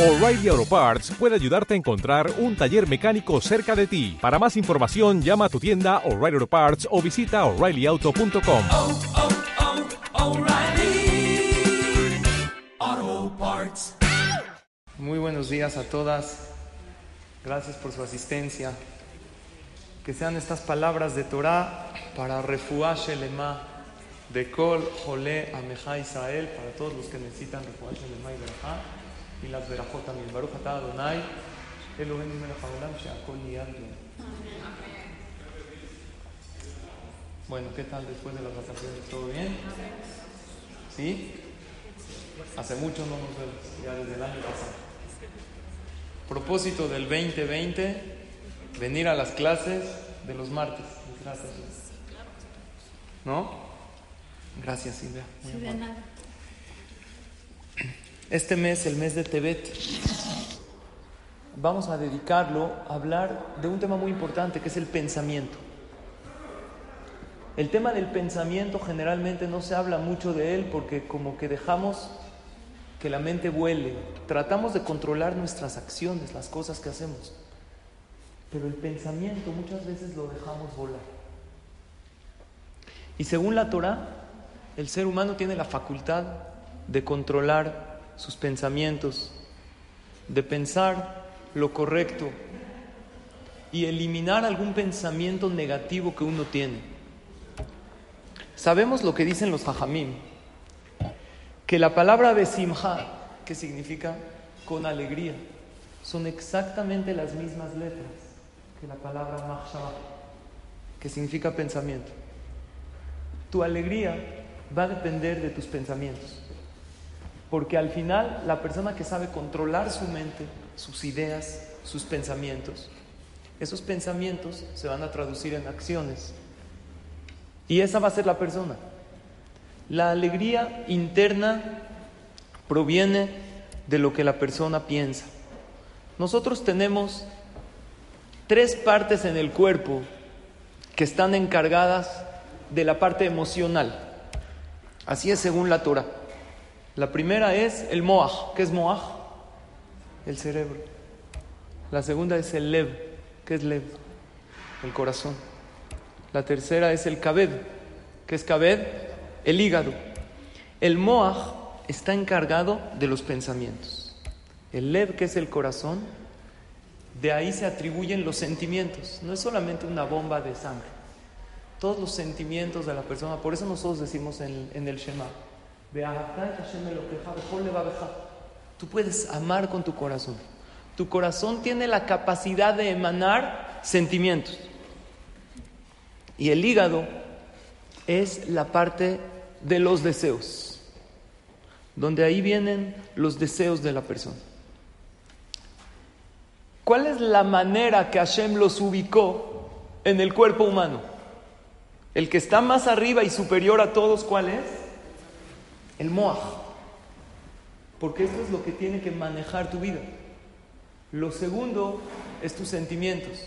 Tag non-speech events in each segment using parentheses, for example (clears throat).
O'Reilly Auto Parts puede ayudarte a encontrar un taller mecánico cerca de ti. Para más información, llama a tu tienda O'Reilly Auto Parts o visita oreillyauto.com. oh, oh, Parts. Muy buenos días a todas. Gracias por su asistencia. Que sean estas palabras de Torah para refuah shelema de kol jole ameja Israel para todos los que necesitan refuah shelema y verajá y las verajot también. Baruch atah Adonai Eloheinu melech haolam she'akol. Bueno, ¿qué tal después de las vacaciones? ¿Todo bien? ¿Sí? Hace mucho no nos vemos, ya desde el año pasado. Propósito del 2020, venir a las clases de los martes. Gracias. ¿No? Gracias, Silvia. Muy. Este mes, el mes de Tebet, vamos a dedicarlo a hablar de un tema muy importante que es el pensamiento. El tema del pensamiento generalmente no se habla mucho de él porque como que dejamos que la mente vuele, tratamos de controlar nuestras acciones, las cosas que hacemos, pero el pensamiento muchas veces lo dejamos volar. Y según la Torah, el ser humano tiene la facultad de controlar sus pensamientos, de pensar lo correcto y eliminar algún pensamiento negativo que uno tiene. Sabemos lo que dicen los hajamim, que la palabra besimha, que significa con alegría, son exactamente las mismas letras que la palabra mahshava, que significa pensamiento. Tu alegría va a depender de tus pensamientos. Porque al final la persona que sabe controlar su mente, sus ideas, sus pensamientos, esos pensamientos se van a traducir en acciones. Y esa va a ser la persona. La alegría interna proviene de lo que la persona piensa. Nosotros tenemos tres partes en el cuerpo que están encargadas de la parte emocional. Así es según la Torah. La primera es el moaj. ¿Qué es moaj? El cerebro. La segunda es el lev. ¿Qué es lev? El corazón. La tercera es el kabed. ¿Qué es kabed? El hígado. El moaj está encargado de los pensamientos. El lev, que es el corazón, de ahí se atribuyen los sentimientos. No es solamente una bomba de sangre. Todos los sentimientos de la persona. Por eso nosotros decimos en, el Shema. Tú puedes amar con tu corazón. Tu corazón tiene la capacidad de emanar sentimientos. Y el hígado es la parte de los deseos, donde ahí vienen los deseos de la persona. ¿Cuál es la manera que Hashem los ubicó en el cuerpo humano? El que está más arriba y superior a todos, ¿cuál es? El Moaj. Porque esto es lo que tiene que manejar tu vida. Lo segundo es tus sentimientos.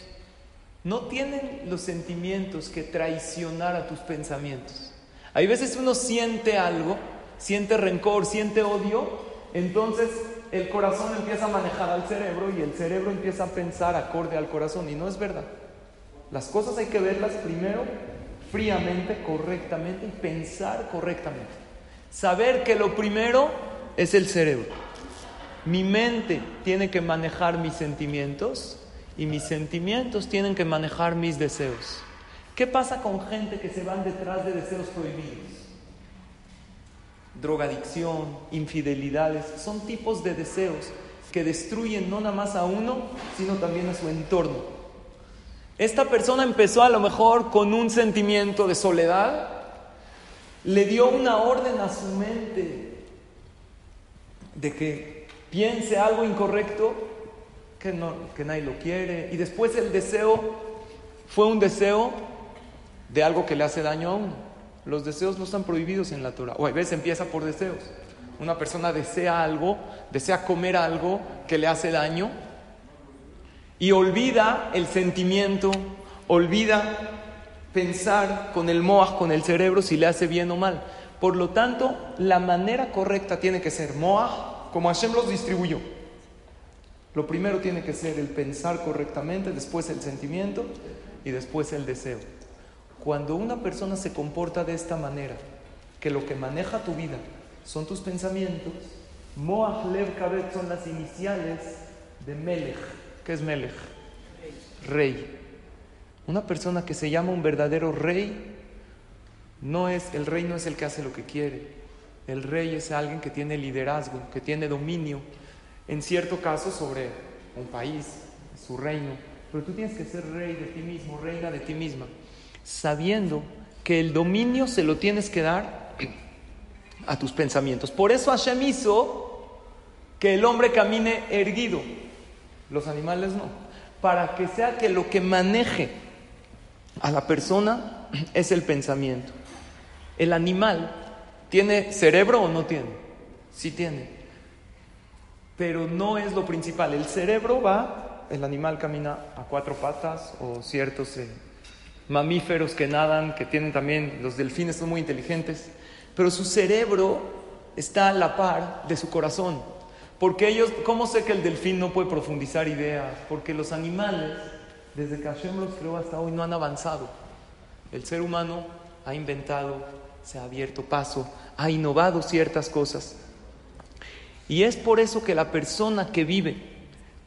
No tienen los sentimientos que traicionar a tus pensamientos. Hay veces uno siente algo, siente rencor, siente odio, entonces el corazón empieza a manejar al cerebro y el cerebro empieza a pensar acorde al corazón y no es verdad. Las cosas hay que verlas primero fríamente, correctamente y pensar correctamente. Saber que lo primero es el cerebro. Mi mente tiene que manejar mis sentimientos y mis sentimientos tienen que manejar mis deseos. ¿Qué pasa con gente que se van detrás de deseos prohibidos? Drogadicción, infidelidades, son tipos de deseos que destruyen no nada más a uno, sino también a su entorno. Esta persona empezó a lo mejor con un sentimiento de soledad, le dio una orden a su mente de que piense algo incorrecto, que, no, que nadie lo quiere, y después el deseo fue un deseo de algo que le hace daño a uno. Los deseos no están prohibidos en la Torah. O a veces empieza por deseos. Una persona desea algo, desea comer algo que le hace daño y olvida el sentimiento, olvida pensar con el moaj, con el cerebro, si le hace bien o mal. Por lo tanto, la manera correcta tiene que ser moaj, como Hashem los distribuyó. Lo primero tiene que ser el pensar correctamente, después el sentimiento y después el deseo. Cuando una persona se comporta de esta manera, que lo que maneja tu vida son tus pensamientos, Moach Lev Kabet son las iniciales de Melech. ¿Qué es Melech? Rey. Una persona que se llama un verdadero rey, no es, el rey no es el que hace lo que quiere. El rey es alguien que tiene liderazgo, que tiene dominio, en cierto caso sobre un país, su reino. Pero tú tienes que ser rey de ti mismo, reina de ti misma, sabiendo que el dominio se lo tienes que dar a tus pensamientos. Por eso Hashem hizo que el hombre camine erguido, los animales no, para que sea que lo que maneje a la persona es el pensamiento. El animal tiene cerebro o no tiene? Sí tiene. Pero no es lo principal. El cerebro va, el animal camina a cuatro patas o ciertos eh, mamíferos que nadan, que tienen también, los delfines son muy inteligentes, pero su cerebro está a la par de su corazón. Porque ellos, ¿cómo sé que el delfín no puede profundizar ideas? Porque los animales desde que Hashem los creó hasta hoy no han avanzado. El ser humano ha inventado, se ha abierto paso, ha innovado ciertas cosas. Y es por eso que la persona que vive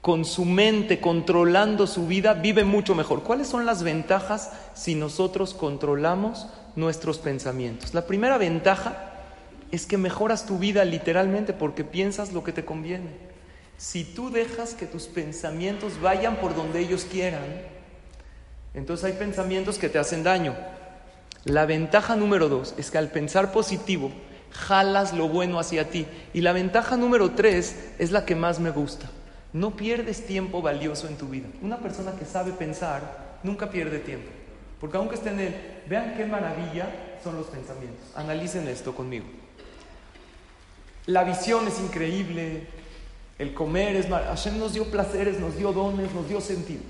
con su mente controlando su vida vive mucho mejor. ¿Cuáles son las ventajas si nosotros controlamos nuestros pensamientos? La primera ventaja es que mejoras tu vida literalmente porque piensas lo que te conviene. Si tú dejas que tus pensamientos vayan por donde ellos quieran, entonces hay pensamientos que te hacen daño. La ventaja número dos es que al pensar positivo, jalas lo bueno hacia ti. Y la ventaja número tres es la que más me gusta. No pierdes tiempo valioso en tu vida. Una persona que sabe pensar nunca pierde tiempo. Porque aunque estén en él, vean qué maravilla son los pensamientos. Analicen esto conmigo. La visión es increíble, el comer es Hashem nos dio placeres, nos dio dones, nos dio sentidos.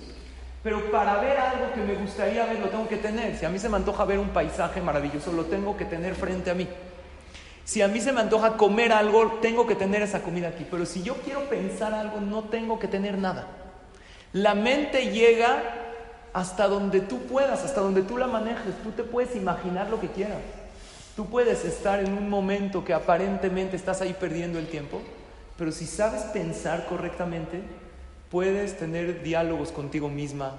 Pero para ver algo que me gustaría ver, lo tengo que tener. Si a mí se me antoja ver un paisaje maravilloso, lo tengo que tener frente a mí. Si a mí se me antoja comer algo, tengo que tener esa comida aquí. Pero si yo quiero pensar algo, no tengo que tener nada. La mente llega hasta donde tú puedas, hasta donde tú la manejes. Tú te puedes imaginar lo que quieras. Tú puedes estar en un momento que aparentemente estás ahí perdiendo el tiempo pero si sabes pensar correctamente, puedes tener diálogos contigo misma.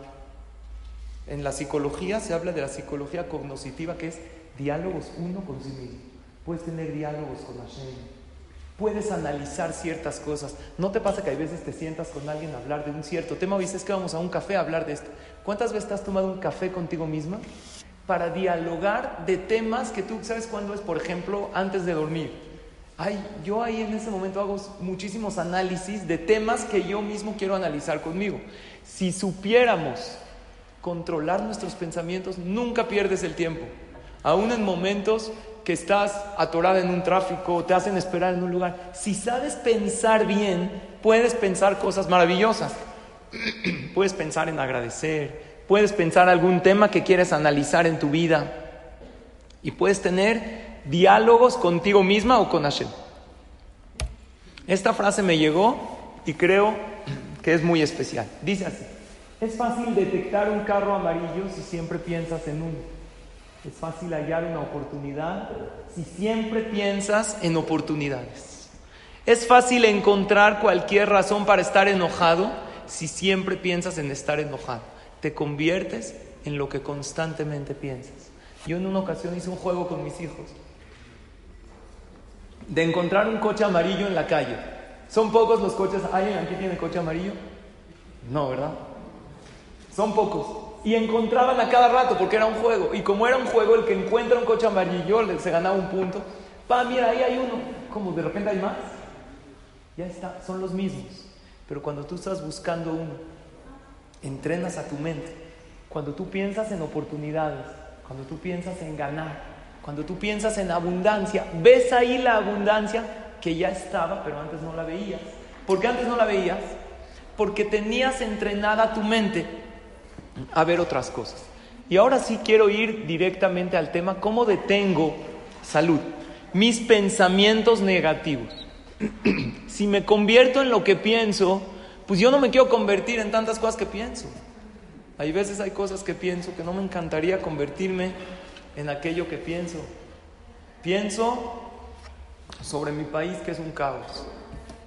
En la psicología se habla de la psicología cognoscitiva, que es diálogos uno con sí mismo. Puedes tener diálogos con Hashem. Puedes analizar ciertas cosas. ¿No te pasa que hay veces te sientas con alguien a hablar de un cierto tema o dices que vamos a un café a hablar de esto? ¿Cuántas veces has tomado un café contigo misma para dialogar de temas que tú sabes cuándo es, por ejemplo, antes de dormir? Ay, yo ahí en ese momento hago muchísimos análisis de temas que yo mismo quiero analizar conmigo. Si supiéramos controlar nuestros pensamientos, nunca pierdes el tiempo. Aún en momentos que estás atorada en un tráfico, te hacen esperar en un lugar. Si sabes pensar bien, puedes pensar cosas maravillosas. (clears throat) puedes pensar en agradecer, puedes pensar algún tema que quieres analizar en tu vida y puedes tener diálogos contigo misma o con Hashem. Esta frase me llegó y creo que es muy especial. Dice así, es fácil detectar un carro amarillo si siempre piensas en uno. Es fácil hallar una oportunidad si siempre piensas en oportunidades. Es fácil encontrar cualquier razón para estar enojado si siempre piensas en estar enojado. Te conviertes en lo que constantemente piensas. Yo en una ocasión hice un juego con mis hijos de encontrar un coche amarillo en la calle. Son pocos los coches. ¿Alguien aquí tiene coche amarillo? No, ¿verdad? Son pocos. Y encontraban a cada rato porque era un juego. Y como era un juego, el que encuentra un coche amarillo se ganaba un punto. Pa, mira, ahí hay uno. como ¿De repente hay más? Ya está, son los mismos. Pero cuando tú estás buscando uno, entrenas a tu mente. Cuando tú piensas en oportunidades, cuando tú piensas en ganar, cuando tú piensas en abundancia, ves ahí la abundancia que ya estaba, pero antes no la veías. ¿Por qué antes no la veías? Porque tenías entrenada tu mente a ver otras cosas. Y ahora sí quiero ir directamente al tema, ¿cómo detengo salud? Mis pensamientos negativos. (clears throat) si me convierto en lo que pienso, Pues yo no me quiero convertir en tantas cosas que pienso. Hay veces hay cosas que pienso que no me encantaría convertirme en aquello que pienso. Pienso sobre mi país que es un caos.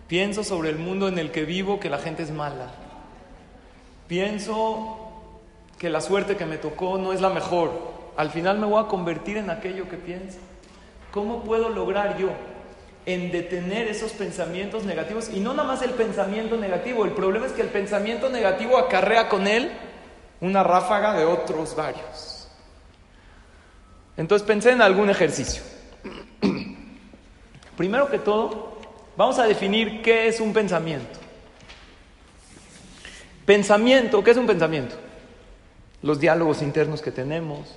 Pienso sobre el mundo en el que vivo que la gente es mala. Pienso que la suerte que me tocó no es la mejor. Al final me voy a convertir en aquello que pienso. ¿Cómo puedo lograr yo en detener esos pensamientos negativos? Y no nada más el pensamiento negativo. El problema es que el pensamiento negativo acarrea con él una ráfaga de otros varios. Entonces pensé en algún ejercicio. (clears throat) Primero que todo, vamos a definir qué es un pensamiento. Pensamiento, ¿qué es un pensamiento? Los diálogos internos que tenemos.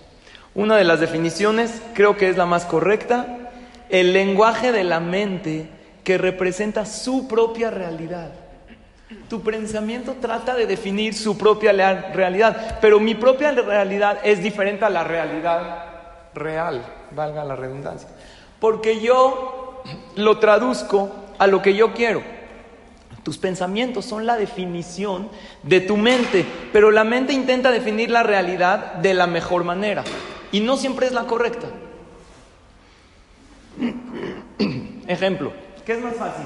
Una de las definiciones, creo que es la más correcta, el lenguaje de la mente que representa su propia realidad. Tu pensamiento trata de definir su propia realidad, pero mi propia realidad es diferente a la realidad real, valga la redundancia. Porque yo lo traduzco a lo que yo quiero. Tus pensamientos son la definición de tu mente, pero la mente intenta definir la realidad de la mejor manera y no siempre es la correcta. (clears throat) Ejemplo, ¿qué es más fácil?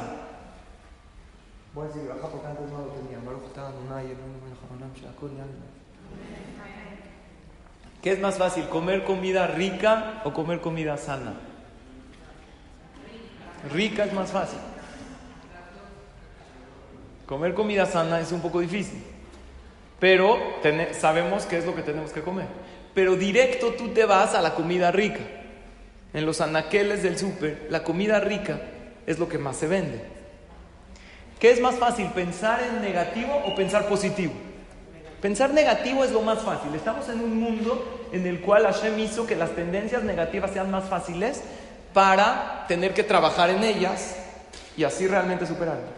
Voy a decir, porque antes no lo tenía. ¿Qué es más fácil, comer comida rica o comer comida sana? rica es más fácil. Comer comida sana es un poco difícil, pero sabemos qué es lo que tenemos que comer. Pero directo tú te vas a la comida rica. En los anaqueles del súper, la comida rica es lo que más se vende. ¿Qué es más fácil, pensar en negativo o pensar positivo? Pensar negativo es lo más fácil. Estamos en un mundo en el cual Hashem hizo que las tendencias negativas sean más fáciles para tener que trabajar en ellas y así realmente superarlas.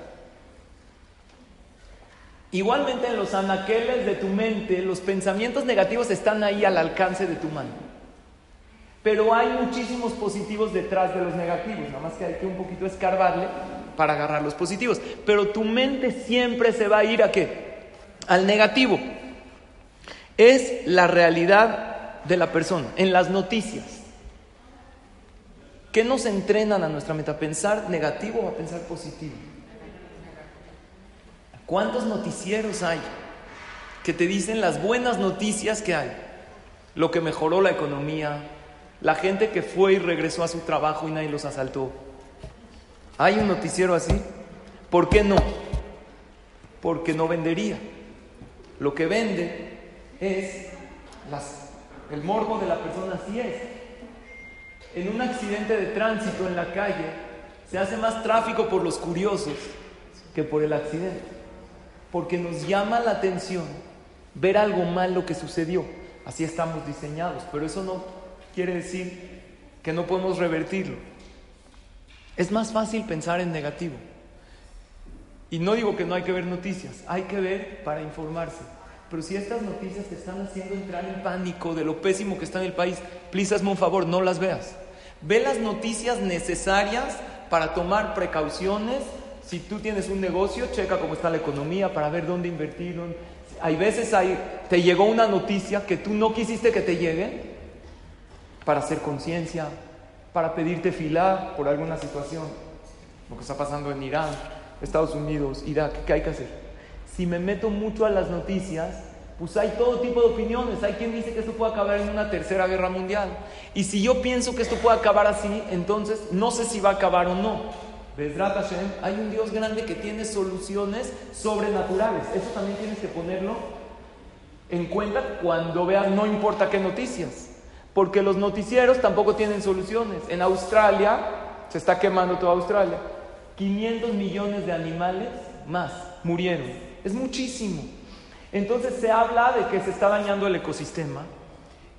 Igualmente en los anaqueles de tu mente, los pensamientos negativos están ahí al alcance de tu mano. Pero hay muchísimos positivos detrás de los negativos, nada más que hay que un poquito escarbarle para agarrar los positivos. Pero tu mente siempre se va a ir a qué? Al negativo. Es la realidad de la persona, en las noticias. ¿Qué nos entrenan a nuestra mente? ¿A pensar negativo o a pensar positivo? ¿Cuántos noticieros hay que te dicen las buenas noticias que hay? Lo que mejoró la economía, la gente que fue y regresó a su trabajo y nadie los asaltó. ¿Hay un noticiero así? ¿Por qué no? Porque no vendería. Lo que vende es el morbo de la persona, así es en un accidente de tránsito en la calle se hace más tráfico por los curiosos que por el accidente. Porque nos llama la atención ver algo malo que sucedió. Así estamos diseñados, pero eso no quiere decir que no podemos revertirlo. Es más fácil pensar en negativo. Y no digo que no hay que ver noticias, hay que ver para informarse. Pero si estas noticias te están haciendo entrar en pánico de lo pésimo que está en el país, please hazme un favor, no las veas. Ve las noticias necesarias para tomar precauciones. Si tú tienes un negocio, checa cómo está la economía para ver dónde invertir. Hay veces hay, te llegó una noticia que tú no quisiste que te llegue para hacer conciencia, para pedirte filar por alguna situación. Lo que está pasando en Irán, Estados Unidos, Irak, ¿qué hay que hacer? si me meto mucho a las noticias, pues hay todo tipo de opiniones. Hay quien dice que esto puede acabar en una tercera guerra mundial. Y si yo pienso que esto puede acabar así, entonces no sé si va a acabar o no. Hay un Dios grande que tiene soluciones sobrenaturales. Eso también tienes que ponerlo en cuenta cuando veas, no importa qué noticias. Porque los noticieros tampoco tienen soluciones. En Australia, se está quemando toda Australia, 500 millones de animales más murieron. Es muchísimo. Entonces se habla de que se está dañando el ecosistema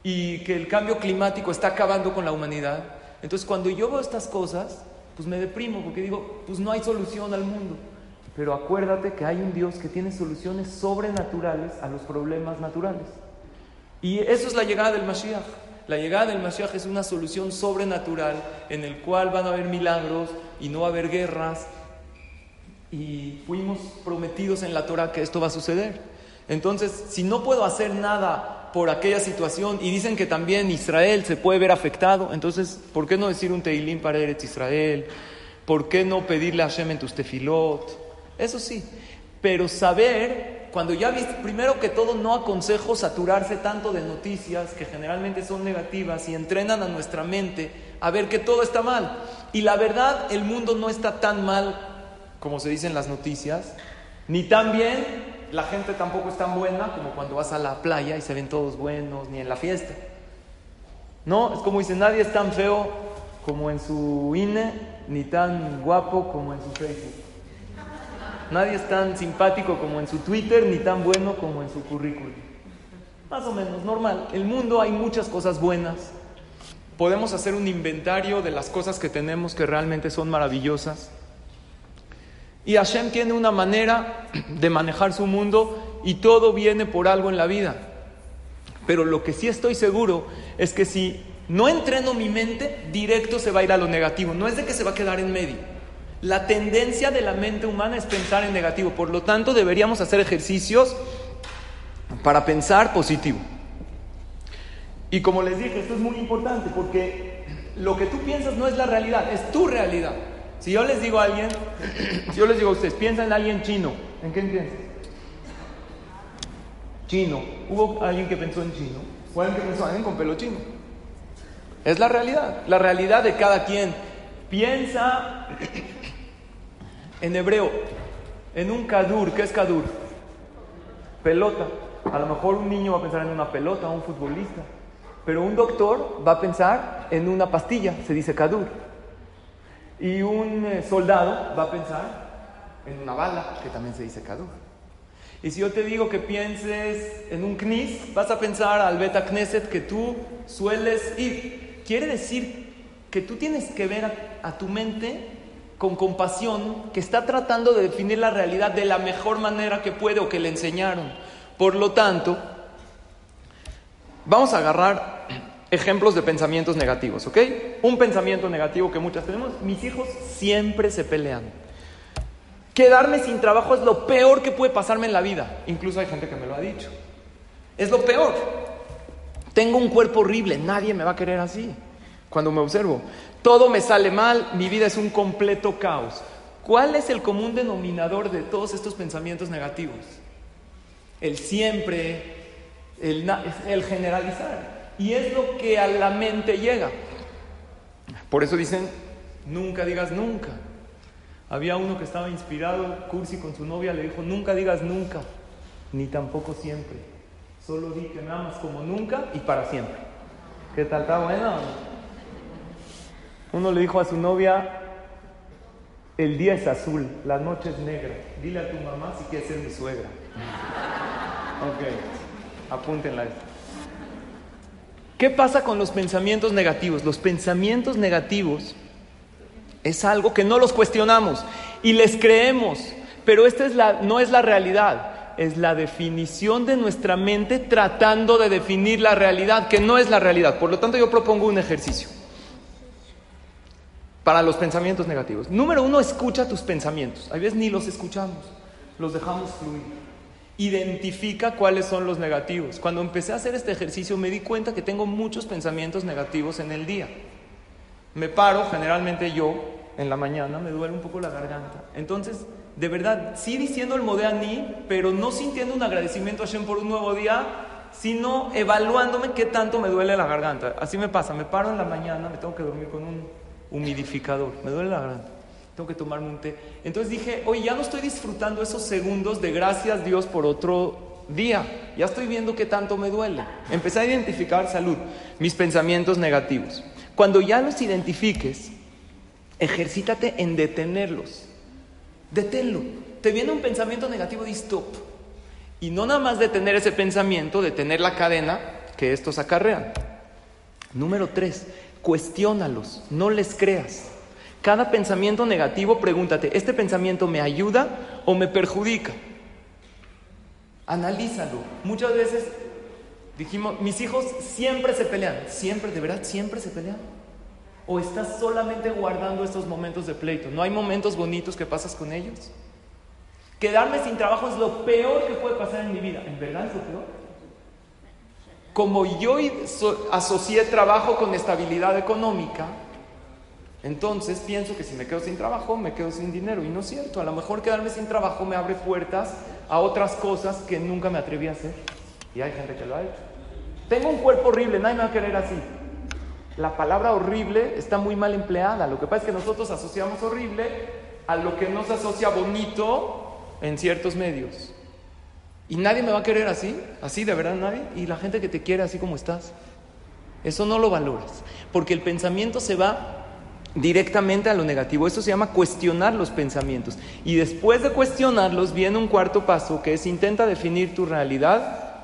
y que el cambio climático está acabando con la humanidad. Entonces cuando yo veo estas cosas, pues me deprimo porque digo, pues no hay solución al mundo. Pero acuérdate que hay un Dios que tiene soluciones sobrenaturales a los problemas naturales. Y eso es la llegada del Mashiach. La llegada del Mashiach es una solución sobrenatural en el cual van a haber milagros y no va a haber guerras y fuimos prometidos en la Torah que esto va a suceder. Entonces, si no puedo hacer nada por aquella situación y dicen que también Israel se puede ver afectado, entonces, ¿por qué no decir un Teilín para Eretz Israel? ¿Por qué no pedirle a Hashem en tus tefilot? Eso sí, pero saber, cuando ya viste, primero que todo, no aconsejo saturarse tanto de noticias que generalmente son negativas y entrenan a nuestra mente a ver que todo está mal. Y la verdad, el mundo no está tan mal como se dice en las noticias, ni tan bien, la gente tampoco es tan buena como cuando vas a la playa y se ven todos buenos, ni en la fiesta. No, es como dice, nadie es tan feo como en su INE, ni tan guapo como en su Facebook. Nadie es tan simpático como en su Twitter, ni tan bueno como en su currículum. Más o menos, normal. El mundo hay muchas cosas buenas. Podemos hacer un inventario de las cosas que tenemos que realmente son maravillosas. Y Hashem tiene una manera de manejar su mundo y todo viene por algo en la vida. Pero lo que sí estoy seguro es que si no entreno mi mente, directo se va a ir a lo negativo. No es de que se va a quedar en medio. La tendencia de la mente humana es pensar en negativo. Por lo tanto, deberíamos hacer ejercicios para pensar positivo. Y como les dije, esto es muy importante porque lo que tú piensas no es la realidad, es tu realidad. Si yo les digo a alguien, si yo les digo a ustedes, piensa en alguien chino, ¿en quién piensan? Chino. ¿Hubo alguien que pensó en chino? ¿O alguien que pensó en alguien con pelo chino? Es la realidad, la realidad de cada quien. Piensa en hebreo, en un kadur. ¿Qué es kadur? Pelota. A lo mejor un niño va a pensar en una pelota, un futbolista. Pero un doctor va a pensar en una pastilla, se dice kadur. Y un eh, soldado va a pensar en una bala, que también se dice kadur. Y si yo te digo que pienses en un knis, vas a pensar al beta knesset que tú sueles ir. Quiere decir que tú tienes que ver a, a tu mente con compasión, que está tratando de definir la realidad de la mejor manera que puede o que le enseñaron. Por lo tanto, vamos a agarrar ejemplos de pensamientos negativos, ¿ok? Un pensamiento negativo que muchas tenemos, mis hijos siempre se pelean. Quedarme sin trabajo es lo peor que puede pasarme en la vida. Incluso hay gente que me lo ha dicho. Es lo peor. Tengo un cuerpo horrible, nadie me va a querer así. Cuando me observo, todo me sale mal, mi vida es un completo caos. ¿Cuál es el común denominador de todos estos pensamientos negativos? El siempre, el, generalizar. Y es lo que a la mente llega. Por eso dicen, nunca digas nunca. Había uno que estaba inspirado, Cursi con su novia le dijo, nunca digas nunca, ni tampoco siempre. Solo di que me amas como nunca y para siempre. ¿Qué tal? ¿Está bueno? Uno le dijo a su novia, el día es azul, la noche es negra. Dile a tu mamá si quieres ser mi suegra. (laughs) Ok, apúntenla. ¿Qué pasa con los pensamientos negativos? Los pensamientos negativos es algo que no los cuestionamos y les creemos, pero esta es la, no es la realidad, es la definición de nuestra mente tratando de definir la realidad, que no es la realidad. Por lo tanto, yo propongo un ejercicio para los pensamientos negativos. Número uno, escucha tus pensamientos. A veces ni los escuchamos, los dejamos fluir. Identifica cuáles son los negativos. Cuando empecé a hacer este ejercicio me di cuenta que tengo muchos pensamientos negativos en el día. Me paro, generalmente yo, en la mañana, me duele un poco la garganta. Entonces, de verdad, sí diciendo el Modeani, pero no sintiendo un agradecimiento a Hashem por un nuevo día, sino evaluándome qué tanto me duele la garganta. Así me pasa, me paro en la mañana, me tengo que dormir con un humidificador, me duele la garganta, tengo que tomarme un té. Entonces dije, oye, ya no estoy disfrutando esos segundos de gracias Dios por otro día, ya estoy viendo qué tanto me duele. Empecé a identificar salud, mis pensamientos negativos. Cuando ya los identifiques, ejercítate en detenerlos. Deténlo. Te viene un pensamiento negativo, di stop. Y no nada más detener ese pensamiento, detener la cadena que estos acarrean. Número tres, cuestiónalos, no les creas. Cada pensamiento negativo, pregúntate, ¿este pensamiento me ayuda o me perjudica? Analízalo. Muchas veces dijimos, mis hijos siempre se pelean. ¿Siempre, de verdad, siempre se pelean? ¿O estás solamente guardando estos momentos de pleito? ¿No hay momentos bonitos que pasas con ellos? Quedarme sin trabajo es lo peor que puede pasar en mi vida. ¿En verdad es lo peor? Como yo asocié trabajo con estabilidad económica, entonces pienso que si me quedo sin trabajo, me quedo sin dinero. Y no es cierto. A lo mejor quedarme sin trabajo me abre puertas a otras cosas que nunca me atreví a hacer. Y hay gente que lo ha hecho. Tengo un cuerpo horrible, nadie me va a querer así. La palabra horrible está muy mal empleada. Lo que pasa es que nosotros asociamos horrible a lo que no se asocia bonito en ciertos medios. Y nadie me va a querer así, así de verdad nadie. Y la gente que te quiere así como estás. Eso no lo valoras. Porque el pensamiento se va directamente a lo negativo. Eso se llama cuestionar los pensamientos. Y después de cuestionarlos viene un cuarto paso que es intenta definir tu realidad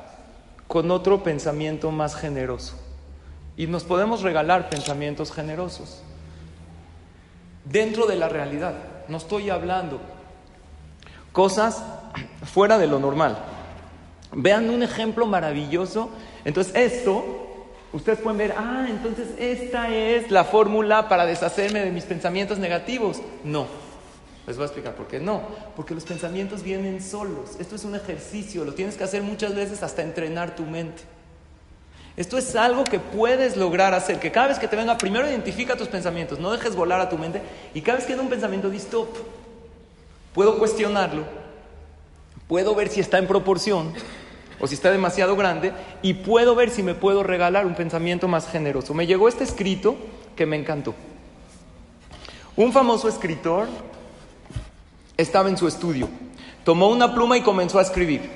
con otro pensamiento más generoso. Y nos podemos regalar pensamientos generosos dentro de la realidad. No estoy hablando cosas fuera de lo normal. Vean un ejemplo maravilloso. Entonces esto, ustedes pueden ver, ah, entonces esta es la fórmula para deshacerme de mis pensamientos negativos. No, les voy a explicar por qué no. Porque los pensamientos vienen solos. Esto es un ejercicio, lo tienes que hacer muchas veces hasta entrenar tu mente. Esto es algo que puedes lograr hacer, que cada vez que te venga, primero identifica tus pensamientos, no dejes volar a tu mente, y cada vez que hay un pensamiento, di stop. Puedo cuestionarlo, puedo ver si está en proporción o si está demasiado grande, y puedo ver si me puedo regalar un pensamiento más generoso. Me llegó este escrito que me encantó. Un famoso escritor estaba en su estudio. Tomó una pluma y comenzó a escribir.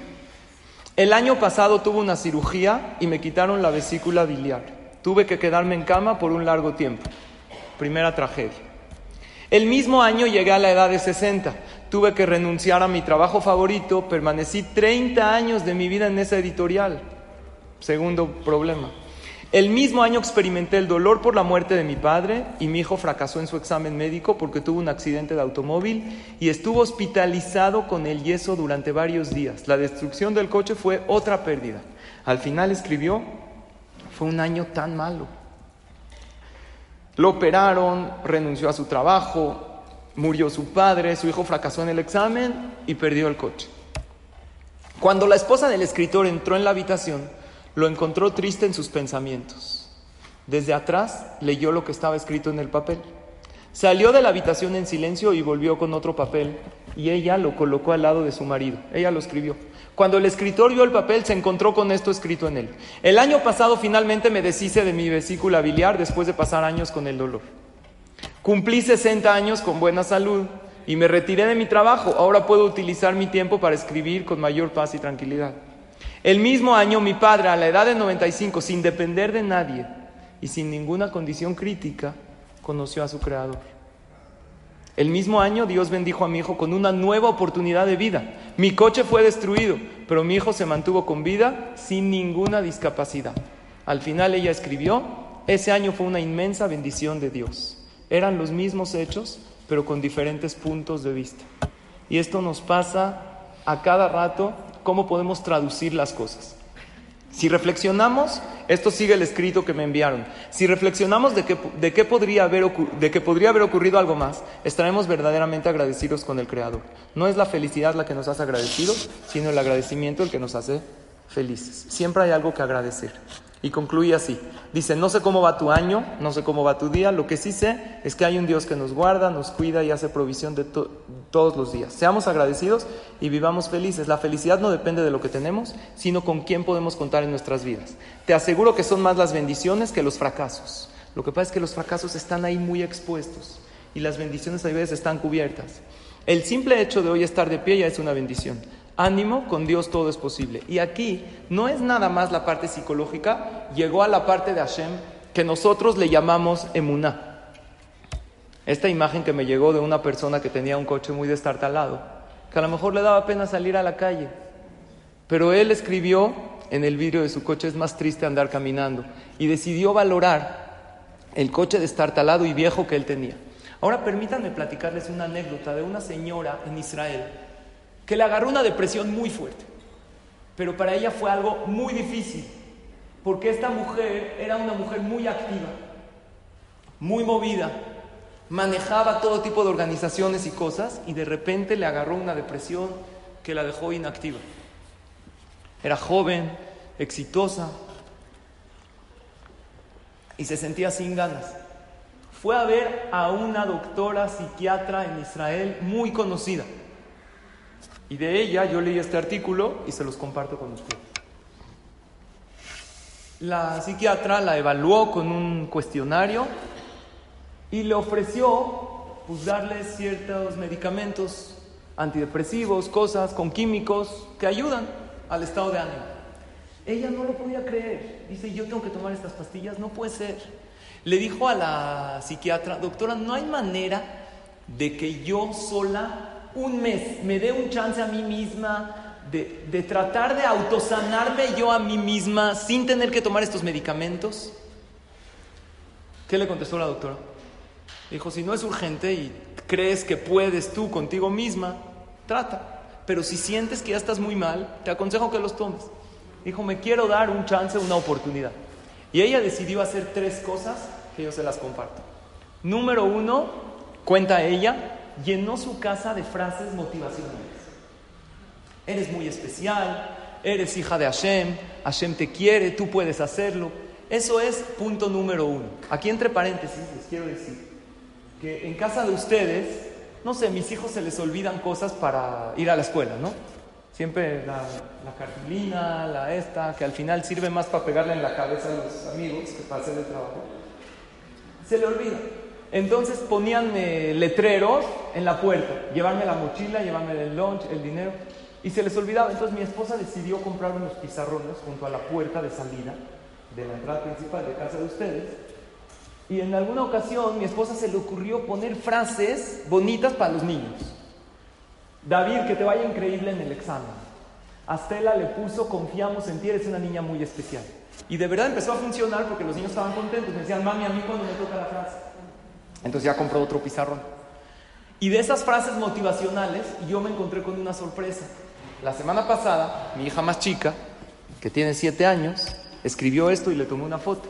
El año pasado tuve una cirugía y me quitaron la vesícula biliar. Tuve que quedarme en cama por un largo tiempo. Primera tragedia. El mismo año llegué a la edad de 60. Tuve que renunciar a mi trabajo favorito. Permanecí 30 años de mi vida en esa editorial. Segundo problema. El mismo año experimenté el dolor por la muerte de mi padre y mi hijo fracasó en su examen médico porque tuvo un accidente de automóvil y estuvo hospitalizado con el yeso durante varios días. La destrucción del coche fue otra pérdida. Al final escribió, fue un año tan malo. Lo operaron, renunció a su trabajo, murió su padre, su hijo fracasó en el examen y perdió el coche. Cuando la esposa del escritor entró en la habitación, lo encontró triste en sus pensamientos. Desde atrás leyó lo que estaba escrito en el papel. Salió de la habitación en silencio y volvió con otro papel y ella lo colocó al lado de su marido. Ella lo escribió. Cuando el escritor vio el papel se encontró con esto escrito en él. El año pasado finalmente me deshice de mi vesícula biliar después de pasar años con el dolor. Cumplí 60 años con buena salud y me retiré de mi trabajo. Ahora puedo utilizar mi tiempo para escribir con mayor paz y tranquilidad. El mismo año mi padre, a la edad de 95, sin depender de nadie y sin ninguna condición crítica, conoció a su Creador. El mismo año Dios bendijo a mi hijo con una nueva oportunidad de vida. Mi coche fue destruido, pero mi hijo se mantuvo con vida sin ninguna discapacidad. Al final ella escribió, ese año fue una inmensa bendición de Dios. Eran los mismos hechos, pero con diferentes puntos de vista. Y esto nos pasa a cada rato cómo podemos traducir las cosas. Si reflexionamos, esto sigue el escrito que me enviaron. Si reflexionamos de que, podría haber de que podría haber ocurrido algo más, estaremos verdaderamente agradecidos con el Creador. No es la felicidad la que nos hace agradecidos, sino el agradecimiento el que nos hace felices. Siempre hay algo que agradecer. Y concluye así. Dice, no sé cómo va tu año, no sé cómo va tu día, lo que sí sé es que hay un Dios que nos guarda, nos cuida y hace provisión de todos los días. Seamos agradecidos y vivamos felices. La felicidad no depende de lo que tenemos, sino con quién podemos contar en nuestras vidas. Te aseguro que son más las bendiciones que los fracasos. Lo que pasa es que los fracasos están ahí muy expuestos y las bendiciones a veces están cubiertas. El simple hecho de hoy estar de pie ya es una bendición. Ánimo, con Dios todo es posible. Y aquí no es nada más la parte psicológica, llegó a la parte de Hashem que nosotros le llamamos emuná. Esta imagen que me llegó de una persona que tenía un coche muy destartalado, que a lo mejor le daba pena salir a la calle, pero él escribió en el vidrio de su coche es más triste andar caminando y decidió valorar el coche destartalado y viejo que él tenía. Ahora permítanme platicarles una anécdota de una señora en Israel que le agarró una depresión muy fuerte. Pero para ella fue algo muy difícil, porque esta mujer era una mujer muy activa, muy movida, manejaba todo tipo de organizaciones y cosas y de repente le agarró una depresión que la dejó inactiva. Era joven, exitosa y se sentía sin ganas. Fue a ver a una doctora psiquiatra en Israel muy conocida. Y de ella yo leí este artículo y se los comparto con ustedes. La psiquiatra la evaluó con un cuestionario y le ofreció pues, darle ciertos medicamentos antidepresivos, cosas con químicos que ayudan al estado de ánimo. Ella no lo podía creer. Dice, yo tengo que tomar estas pastillas, no puede ser. Le dijo a la psiquiatra, doctora, no hay manera de que yo sola un mes me dé un chance a mí misma de, de tratar de autosanarme yo a mí misma sin tener que tomar estos medicamentos. ¿Qué le contestó la doctora? Dijo, si no es urgente y crees que puedes tú contigo misma, trata. Pero si sientes que ya estás muy mal, te aconsejo que los tomes. Dijo, me quiero dar un chance, una oportunidad. Y ella decidió hacer tres cosas que yo se las comparto. Número uno, cuenta ella, llenó su casa de frases motivacionales. Eres muy especial, eres hija de Hashem, Hashem te quiere, tú puedes hacerlo. Eso es punto número uno. Aquí entre paréntesis les quiero decir que en casa de ustedes, no sé, mis hijos se les olvidan cosas para ir a la escuela, ¿no? Siempre la, la cartulina, la esta, que al final sirve más para pegarle en la cabeza a los amigos que para hacer el trabajo. Se le olvida. Entonces ponían eh, letreros en la puerta, llevarme la mochila, llevarme el lunch, el dinero, y se les olvidaba. Entonces mi esposa decidió comprar unos pizarrones junto a la puerta de salida de la entrada principal de casa de ustedes. Y en alguna ocasión mi esposa se le ocurrió poner frases bonitas para los niños. David, que te vaya increíble en el examen. A Stella le puso, confiamos en ti, eres una niña muy especial. Y de verdad empezó a funcionar porque los niños estaban contentos. Me decían, mami, a mí cuando me toca la frase. Entonces ya compró otro pizarrón. Y de esas frases motivacionales, yo me encontré con una sorpresa. La semana pasada, mi hija más chica, que tiene siete años, escribió esto y le tomé una foto.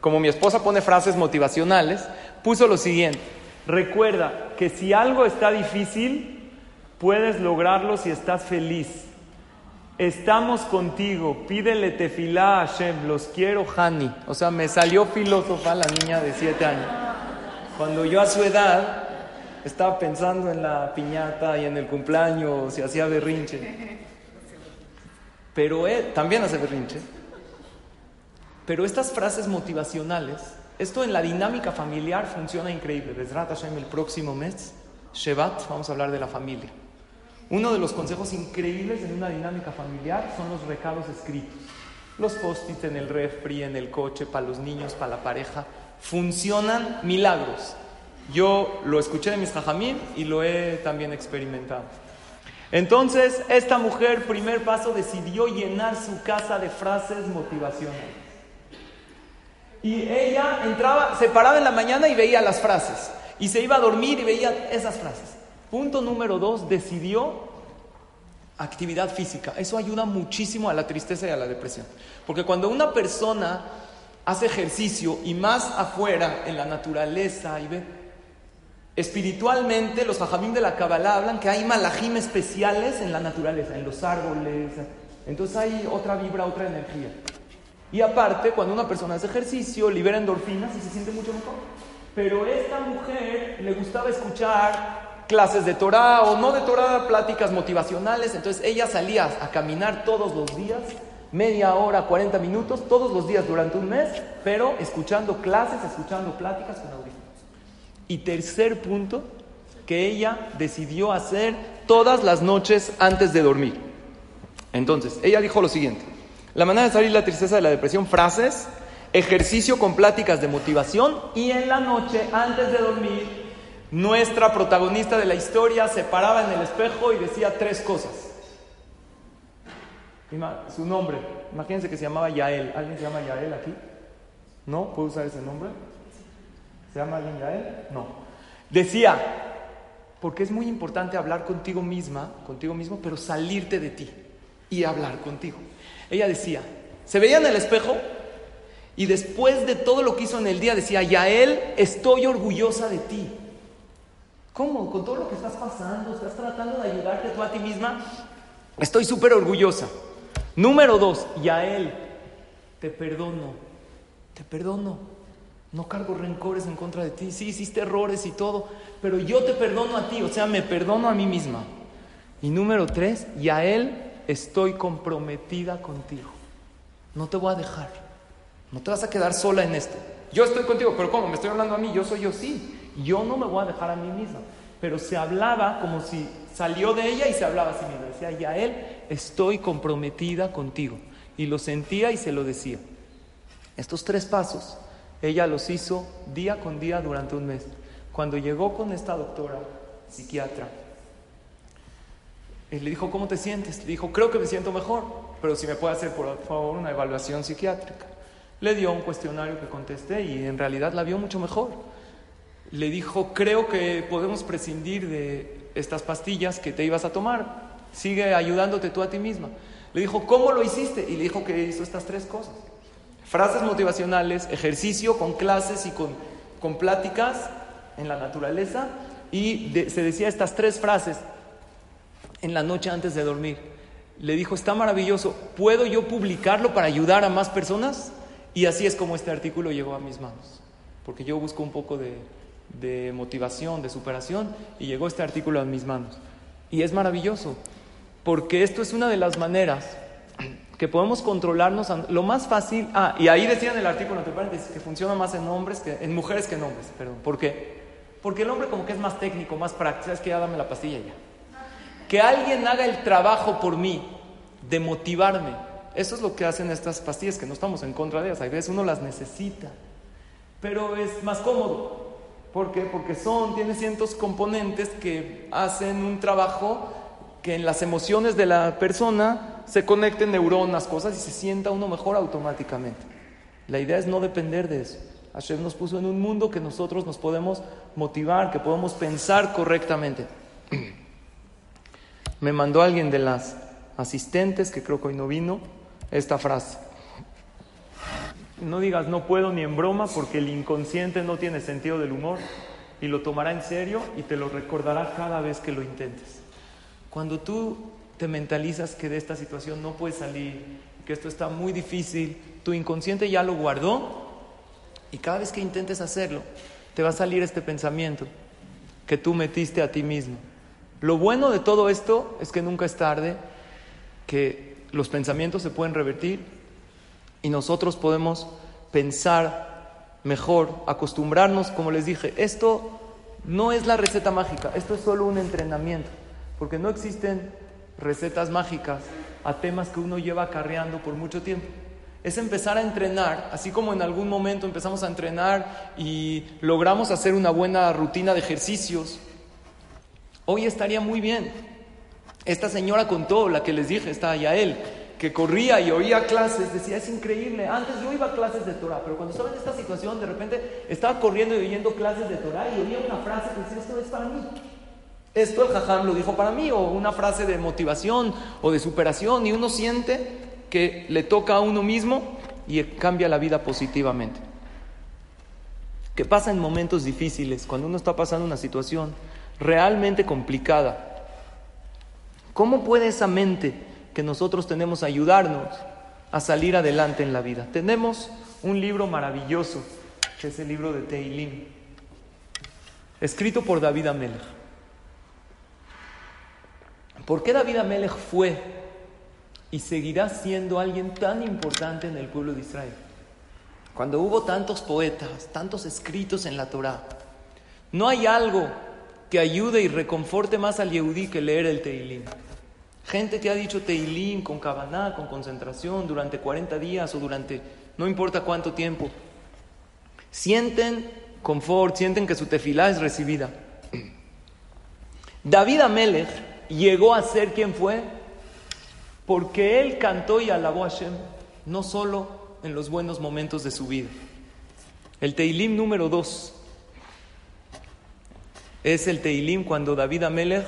Como mi esposa pone frases motivacionales, puso lo siguiente. Recuerda que si algo está difícil, puedes lograrlo si estás feliz. Estamos contigo, pídele tefilá a Hashem, los quiero, Hani. O sea, me salió filósofa la niña de siete años. Cuando yo a su edad estaba pensando en la piñata y en el cumpleaños y hacía berrinche. Pero él también hace berrinche. Pero estas frases motivacionales, esto en la dinámica familiar funciona increíble. Besrat Hashem el próximo mes, Shevat, vamos a hablar de la familia. Uno de los consejos increíbles en una dinámica familiar son los recados escritos. Los post-its en el refri, en el coche, para los niños, para la pareja. Funcionan milagros. Yo lo escuché de mis jajamín y lo he también experimentado. Entonces, esta mujer, primer paso, decidió llenar su casa de frases motivacionales. Y ella entraba, se paraba en la mañana y veía las frases. Y se iba a dormir y veía esas frases. Punto número dos, decidió actividad física. Eso ayuda muchísimo a la tristeza y a la depresión. Porque cuando una persona hace ejercicio y más afuera, en la naturaleza, y ve, espiritualmente los jajamín de la Kabbalah hablan que hay malajim especiales en la naturaleza, en los árboles. Entonces hay otra vibra, otra energía. Y aparte, cuando una persona hace ejercicio, libera endorfinas y se siente mucho mejor. Pero esta mujer le gustaba escuchar clases de Torah o no de Torah, pláticas motivacionales. Entonces ella salía a caminar todos los días, media hora, 40 minutos, todos los días durante un mes, pero escuchando clases, escuchando pláticas con audífonos. Y tercer punto, que ella decidió hacer todas las noches antes de dormir. Entonces, ella dijo lo siguiente. La manera de salir la tristeza de la depresión, frases, ejercicio con pláticas de motivación y en la noche, antes de dormir, nuestra protagonista de la historia se paraba en el espejo y decía tres cosas. Su nombre, imagínense que se llamaba Yael. ¿Alguien se llama Yael aquí? ¿No? ¿Puedo usar ese nombre? ¿Se llama alguien Yael? No. Decía, porque es muy importante hablar contigo misma, contigo mismo, pero salirte de ti y hablar contigo. Ella decía, se veía en el espejo y después de todo lo que hizo en el día decía, Yael, estoy orgullosa de ti. ¿Cómo? Con todo lo que estás pasando, estás tratando de ayudarte tú a ti misma. Estoy súper orgullosa. Número dos, Yael, te perdono, te perdono. No cargo rencores en contra de ti. Sí, hiciste errores y todo, pero yo te perdono a ti, o sea, me perdono a mí misma. Y número tres, Yael, estoy comprometida contigo. No te voy a dejar. No te vas a quedar sola en esto. Yo estoy contigo, pero ¿cómo? ¿Me estoy hablando a mí? Yo soy yo, sí. Yo no me voy a dejar a mí misma. Pero se hablaba como si salió de ella y se hablaba a sí misma. Decía, Yael, estoy comprometida contigo. Y lo sentía y se lo decía. Estos tres pasos, ella los hizo día con día durante un mes. Cuando llegó con esta doctora, psiquiatra, él le dijo, ¿cómo te sientes? Le dijo, creo que me siento mejor, pero si me puede hacer por favor una evaluación psiquiátrica. Le dio un cuestionario que contesté y en realidad la vio mucho mejor. Le dijo, creo que podemos prescindir de estas pastillas que te ibas a tomar. Sigue ayudándote tú a ti misma. Le dijo, ¿cómo lo hiciste? Y le dijo que hizo estas tres cosas. Frases motivacionales, ejercicio con clases y con, con pláticas en la naturaleza. Y se decía estas tres frases en la noche antes de dormir. Le dijo, está maravilloso, ¿puedo yo publicarlo para ayudar a más personas? Y así es como este artículo llegó a mis manos. Porque yo busco un poco de, de motivación, de superación, y llegó este artículo a mis manos. Y es maravilloso, porque esto es una de las maneras que podemos controlarnos. Lo más fácil, ah, y ahí decía en el artículo, que funciona más en hombres que en mujeres que en hombres, perdón. ¿Por qué? Porque el hombre como que es más técnico, más práctico, es que ya dame la pastilla ya que alguien haga el trabajo por mí, de motivarme. Eso es lo que hacen estas pastillas, que no estamos en contra de ellas. Hay veces uno las necesita, pero es más cómodo. ¿Por qué? Porque son, tiene cientos componentes que hacen un trabajo que en las emociones de la persona se conecten neuronas, cosas y se sienta uno mejor automáticamente. La idea es no depender de eso. Hashem nos puso en un mundo que nosotros nos podemos motivar, que podemos pensar correctamente. me mandó alguien de las asistentes, que creo que hoy no vino, esta frase. No digas no puedo ni en broma porque el inconsciente no tiene sentido del humor y lo tomará en serio y te lo recordará cada vez que lo intentes. Cuando tú te mentalizas que de esta situación no puedes salir, que esto está muy difícil, tu inconsciente ya lo guardó y cada vez que intentes hacerlo, te va a salir este pensamiento que tú metiste a ti mismo. Lo bueno de todo esto es que nunca es tarde, que los pensamientos se pueden revertir y nosotros podemos pensar mejor, acostumbrarnos, como les dije, esto no es la receta mágica, esto es solo un entrenamiento, porque no existen recetas mágicas a temas que uno lleva acarreando por mucho tiempo. Es empezar a entrenar, así como en algún momento empezamos a entrenar y logramos hacer una buena rutina de ejercicios, Hoy estaría muy bien. Esta señora contó, la que les dije, está él, que corría y oía clases, decía, es increíble. Antes yo iba a clases de Torah, pero cuando estaba en esta situación, de repente estaba corriendo y oyendo clases de Torah y oía una frase que decía, esto es para mí. Esto el jajam lo dijo para mí, o una frase de motivación o de superación, y uno siente que le toca a uno mismo y cambia la vida positivamente. ¿Qué pasa en momentos difíciles? Cuando uno está pasando una situación realmente complicada. ¿Cómo puede esa mente que nosotros tenemos ayudarnos a salir adelante en la vida? Tenemos un libro maravilloso, que es el libro de Teilim, escrito por David Amelech. ¿Por qué David Amelech fue y seguirá siendo alguien tan importante en el pueblo de Israel? Cuando hubo tantos poetas, tantos escritos en la Torah, no hay algo que ayude y reconforte más al Yehudí que leer el Teilim. Gente que ha dicho Teilim con Kavaná, con concentración, durante 40 días o durante no importa cuánto tiempo. Sienten confort, sienten que su tefilá es recibida. (clears throat) David Amelech llegó a ser quien fue porque él cantó y alabó a Hashem, no solo en los buenos momentos de su vida. El Teilim número 2 es el Teilim cuando David Amelech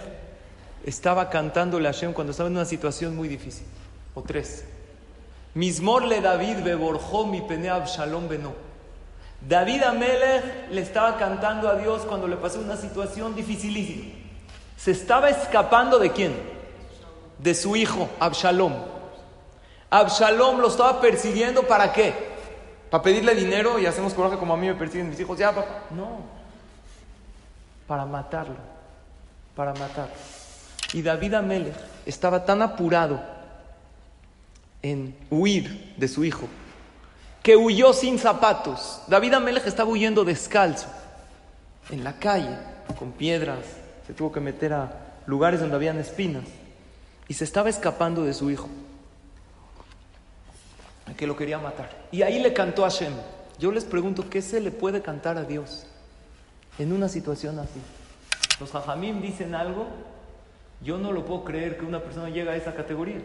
estaba cantándole a Hashem cuando estaba en una situación muy difícil. O tres. Mismor le David beborjó mi pene Shalom beno. David Amelech le estaba cantando a Dios cuando le pasó una situación dificilísima. Se estaba escapando de quién? De su hijo, Absalom. Absalom lo estaba persiguiendo para qué? Para pedirle dinero y hacemos coraje como a mí me persiguen mis hijos. Ya, papá. No. Para matarlo. Para matarlo. Y David Amelech estaba tan apurado en huir de su hijo que huyó sin zapatos. David Amelech estaba huyendo descalzo, en la calle, con piedras, se tuvo que meter a lugares donde habían espinas y se estaba escapando de su hijo, que lo quería matar. Y ahí le cantó a Hashem. Yo les pregunto, ¿qué se le puede cantar a Dios en una situación así? Los jajamim dicen algo, yo no lo puedo creer que una persona llegue a esa categoría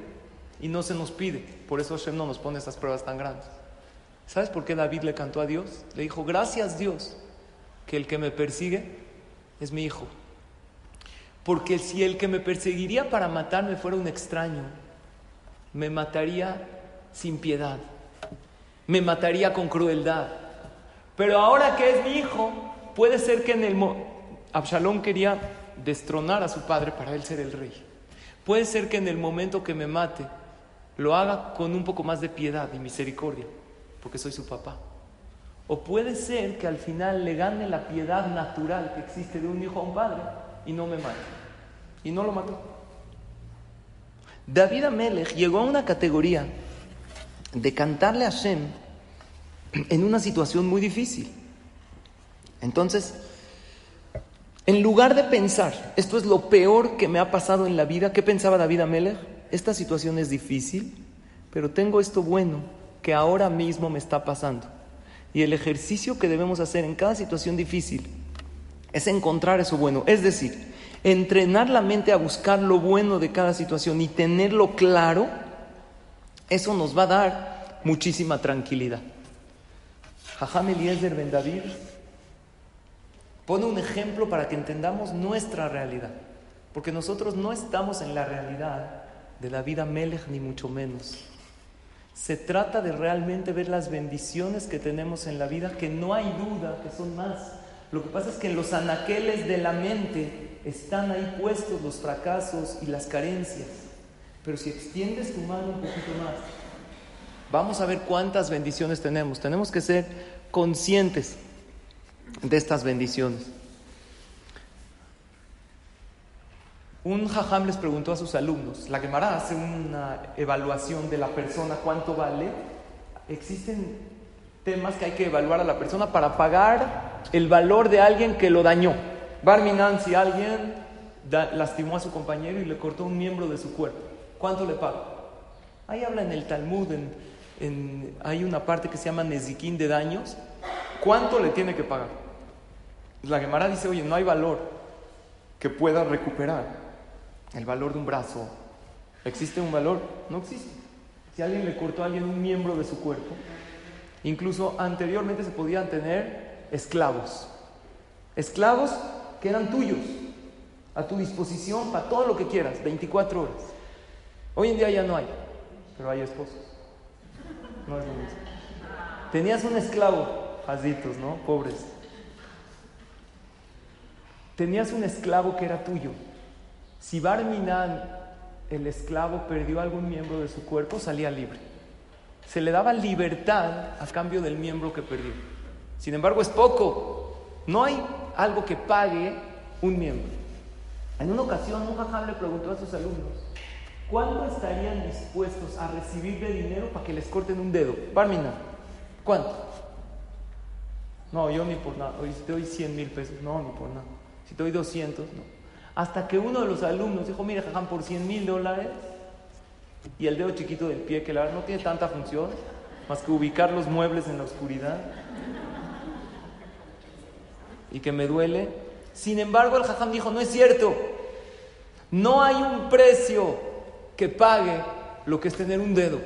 y no se nos pide. Por eso Hashem no nos pone esas pruebas tan grandes. ¿Sabes por qué David le cantó a Dios? Le dijo, gracias Dios, que el que me persigue es mi hijo. Porque si el que me perseguiría para matarme fuera un extraño, me mataría sin piedad, me mataría con crueldad. Pero ahora que es mi hijo, puede ser que en el... Absalón quería destronar a su padre para él ser el rey. Puede ser que en el momento que me mate, lo haga con un poco más de piedad y misericordia porque soy su papá. O puede ser que al final le gane la piedad natural que existe de un hijo a un padre y no me mate. Y no lo mató. David Amelech llegó a una categoría de cantarle a Shem en una situación muy difícil. Entonces, en lugar de pensar, esto es lo peor que me ha pasado en la vida, ¿qué pensaba David Amelech? Esta situación es difícil, pero tengo esto bueno que ahora mismo me está pasando. Y el ejercicio que debemos hacer en cada situación difícil es encontrar eso bueno. Es decir, entrenar la mente a buscar lo bueno de cada situación y tenerlo claro, eso nos va a dar muchísima tranquilidad. Jajam Eliezer Ben David pone un ejemplo para que entendamos nuestra realidad. Porque nosotros no estamos en la realidad de la vida Melech, ni mucho menos. Se trata de realmente ver las bendiciones que tenemos en la vida, que no hay duda que son más. Lo que pasa es que en los anaqueles de la mente están ahí puestos los fracasos y las carencias. Pero si extiendes tu mano un poquito más, vamos a ver cuántas bendiciones tenemos. Tenemos que ser conscientes de estas bendiciones. Un jajam les preguntó a sus alumnos, la Gemara hace una evaluación de la persona, cuánto vale. Existen temas que hay que evaluar a la persona para pagar el valor de alguien que lo dañó. Barminan, si alguien lastimó a su compañero y le cortó un miembro de su cuerpo, ¿cuánto le paga? Ahí habla en el Talmud, hay una parte que se llama Nezikin de daños. ¿Cuánto le tiene que pagar? La Gemara dice, oye, no hay valor que pueda recuperar el valor de un brazo. ¿Existe un valor? No existe. Si alguien le cortó a alguien un miembro de su cuerpo, incluso anteriormente se podían tener esclavos. Esclavos que eran tuyos, a tu disposición para todo lo que quieras, 24 horas. Hoy en día ya no hay, pero hay esposos. No es lo mismo. Tenías un esclavo, jazitos, ¿no? Pobres. Tenías un esclavo que era tuyo. Si Barminan, el esclavo, perdió algún miembro de su cuerpo, salía libre. Se le daba libertad a cambio del miembro que perdió. Sin embargo, es poco. No hay algo que pague un miembro. En una ocasión, un jajam le preguntó a sus alumnos, ¿cuánto estarían dispuestos a recibir de dinero para que les corten un dedo? Barminan, ¿cuánto? No, yo ni por nada. si te doy 100 mil pesos, no, ni por nada. Si te doy 200, no. Hasta que uno de los alumnos dijo, mire, jajam, por 100 mil dólares, y el dedo chiquito del pie, que la verdad no tiene tanta función, más que ubicar los muebles en la oscuridad, y que me duele. Sin embargo, el jajam dijo, no es cierto, no hay un precio que pague lo que es tener un dedo.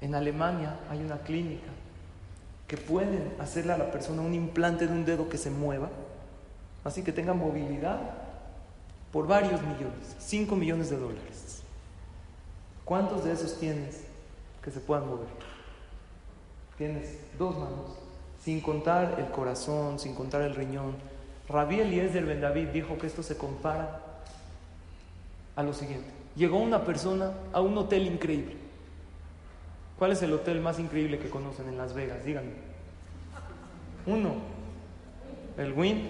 En Alemania hay una clínica que pueden hacerle a la persona un implante de un dedo que se mueva así que tengan movilidad por varios millones, 5 millones de dólares. ¿Cuántos de esos tienes que se puedan mover? Tienes dos manos, sin contar el corazón, sin contar el riñón. Rabí Eliezer Ben David dijo que esto se compara a lo siguiente. Llegó una persona a un hotel increíble. ¿Cuál es el hotel más increíble que conocen en Las Vegas? Díganme. Uno. El Wynn,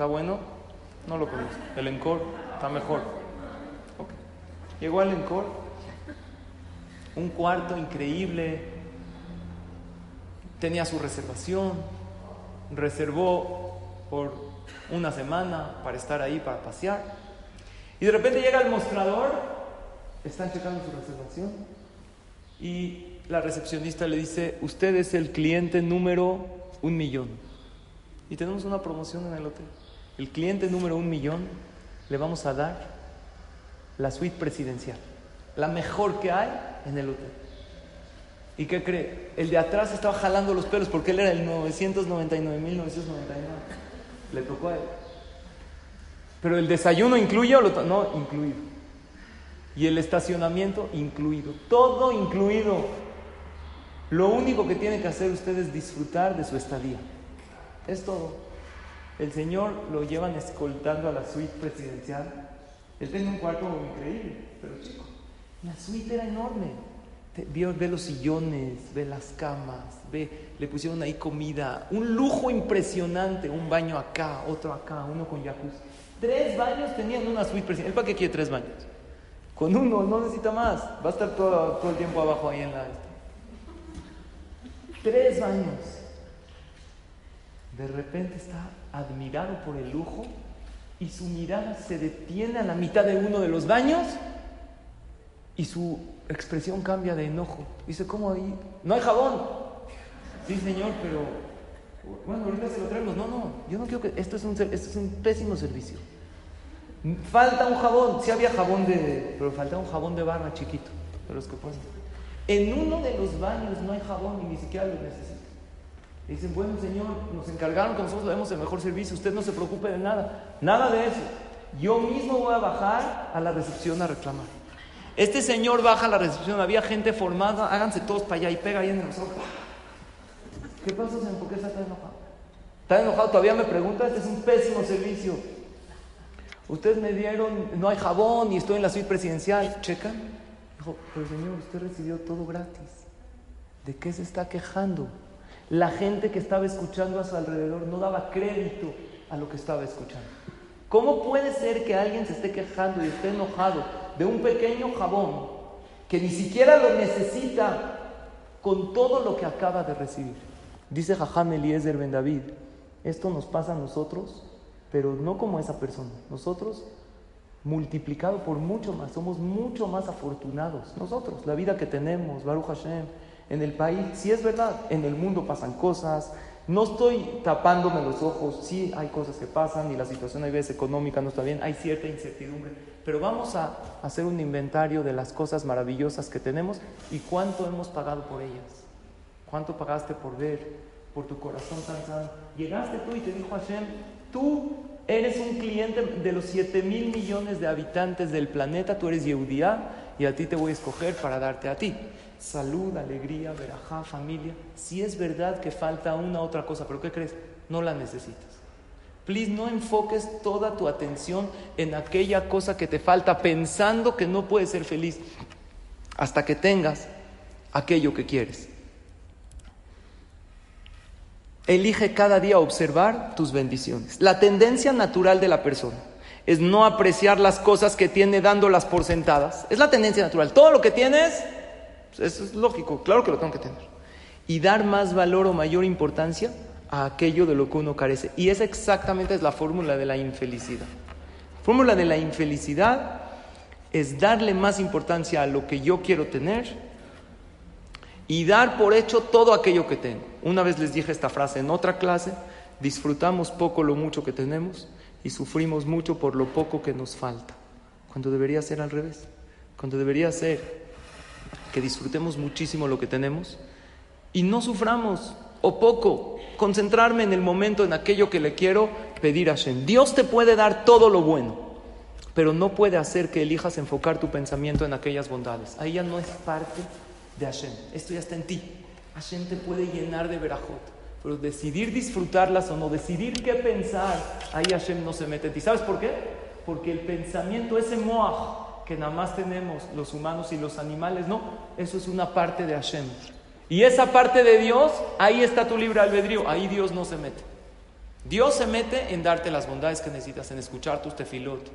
¿está bueno? No lo conozco. El Encore, está mejor. Ok. Llegó al Encore. Un cuarto increíble. Tenía su reservación. Reservó por una semana para estar ahí, para pasear. Y de repente llega al mostrador. Están checando su reservación. Y la recepcionista le dice, usted es el cliente número un millón. Y tenemos una promoción en el hotel. El cliente número un millón le vamos a dar la suite presidencial. La mejor que hay en el hotel. ¿Y qué cree? El de atrás estaba jalando los pelos porque él era el 999, 1999. Le tocó a él. Pero el desayuno incluye o lo no, incluido. Y el estacionamiento incluido. Todo incluido. Lo único que tiene que hacer usted es disfrutar de su estadía. Es todo. El Señor lo llevan escoltando a la suite presidencial. Él tenía un cuarto increíble, pero chico. La suite era enorme. ve los sillones, ve las camas, ve, le pusieron ahí comida, un lujo impresionante, un baño acá, otro acá, uno con jacuzzi. Tres baños tenían una suite presidencial. ¿El para qué quiere tres baños? Con uno, no necesita más. Va a estar todo, todo el tiempo abajo ahí en la... Tres baños. De repente está admirado por el lujo y su mirada se detiene a la mitad de uno de los baños y su expresión cambia de enojo. Dice, ¿cómo ahí? No hay jabón. Sí, señor, pero bueno, ahorita se lo traemos. No, no, yo no quiero que... Esto es un, es un pésimo servicio. Falta un jabón. Sí había jabón de... Pero falta un jabón de barra chiquito, de los que ponen. En uno de los baños no hay jabón y ni siquiera lo necesita. dicen, bueno, señor, nos encargaron que nosotros le demos el mejor servicio. Usted no se preocupe de nada. Nada de eso. Yo mismo voy a bajar a la recepción a reclamar. Este señor baja a la recepción. Había gente formada. Háganse todos para allá y pega ahí en el ojos. ¿Qué pasa, señor? ¿Por qué está enojado? ¿Está enojado? Todavía me pregunta. Este es un pésimo servicio. Ustedes me dieron, no hay jabón y estoy en la suite presidencial. ¿Checan? Dijo, pero señor, usted recibió todo gratis. ¿De qué se está quejando? La gente que estaba escuchando a su alrededor no daba crédito a lo que estaba escuchando. ¿Cómo puede ser que alguien se esté quejando y esté enojado de un pequeño jabón que ni siquiera lo necesita con todo lo que acaba de recibir? Dice Jajam Eliezer Ben David, esto nos pasa a nosotros pero no como esa persona. Nosotros, multiplicado por mucho más, somos mucho más afortunados. Nosotros, la vida que tenemos, Baruch Hashem, en el país, sí es verdad, en el mundo pasan cosas. No estoy tapándome los ojos, sí hay cosas que pasan y la situación a veces económica no está bien, hay cierta incertidumbre, pero vamos a hacer un inventario de las cosas maravillosas que tenemos y cuánto hemos pagado por ellas. ¿Cuánto pagaste por ver, por tu corazón tan sano? Llegaste tú y te dijo Hashem, Tú eres un cliente de los 7 mil millones de habitantes del planeta, tú eres Yehudía y a ti te voy a escoger para darte a ti. Salud, alegría, verajá, familia. Si es verdad que falta una otra cosa, pero ¿qué crees? No la necesitas. Please, no enfoques toda tu atención en aquella cosa que te falta pensando que no puedes ser feliz hasta que tengas aquello que quieres. Elige cada día observar tus bendiciones. La tendencia natural de la persona es no apreciar las cosas que tiene dándolas por sentadas. Es la tendencia natural. Todo lo que tienes, eso es lógico, claro que lo tengo que tener. Y dar más valor o mayor importancia a aquello de lo que uno carece. Y esa exactamente es la fórmula de la infelicidad. La fórmula de la infelicidad es darle más importancia a lo que yo quiero tener y dar por hecho todo aquello que tengo. Una vez les dije esta frase en otra clase, disfrutamos poco lo mucho que tenemos y sufrimos mucho por lo poco que nos falta, cuando debería ser al revés, cuando debería ser que disfrutemos muchísimo lo que tenemos y no suframos o poco, concentrarme en el momento, en aquello que le quiero pedir a Shem. Dios te puede dar todo lo bueno, pero no puede hacer que elijas enfocar tu pensamiento en aquellas bondades. Ahí ya no es parte de Hashem. Esto ya está en ti. Hashem te puede llenar de verajot. Pero decidir disfrutarlas o no, decidir qué pensar, ahí Hashem no se mete en ti. ¿Sabes por qué? Porque el pensamiento, ese moaj que nada más tenemos los humanos y los animales, no, eso es una parte de Hashem. Y esa parte de Dios, ahí está tu libre albedrío, ahí Dios no se mete. Dios se mete en darte las bondades que necesitas, en escuchar tus tefilot.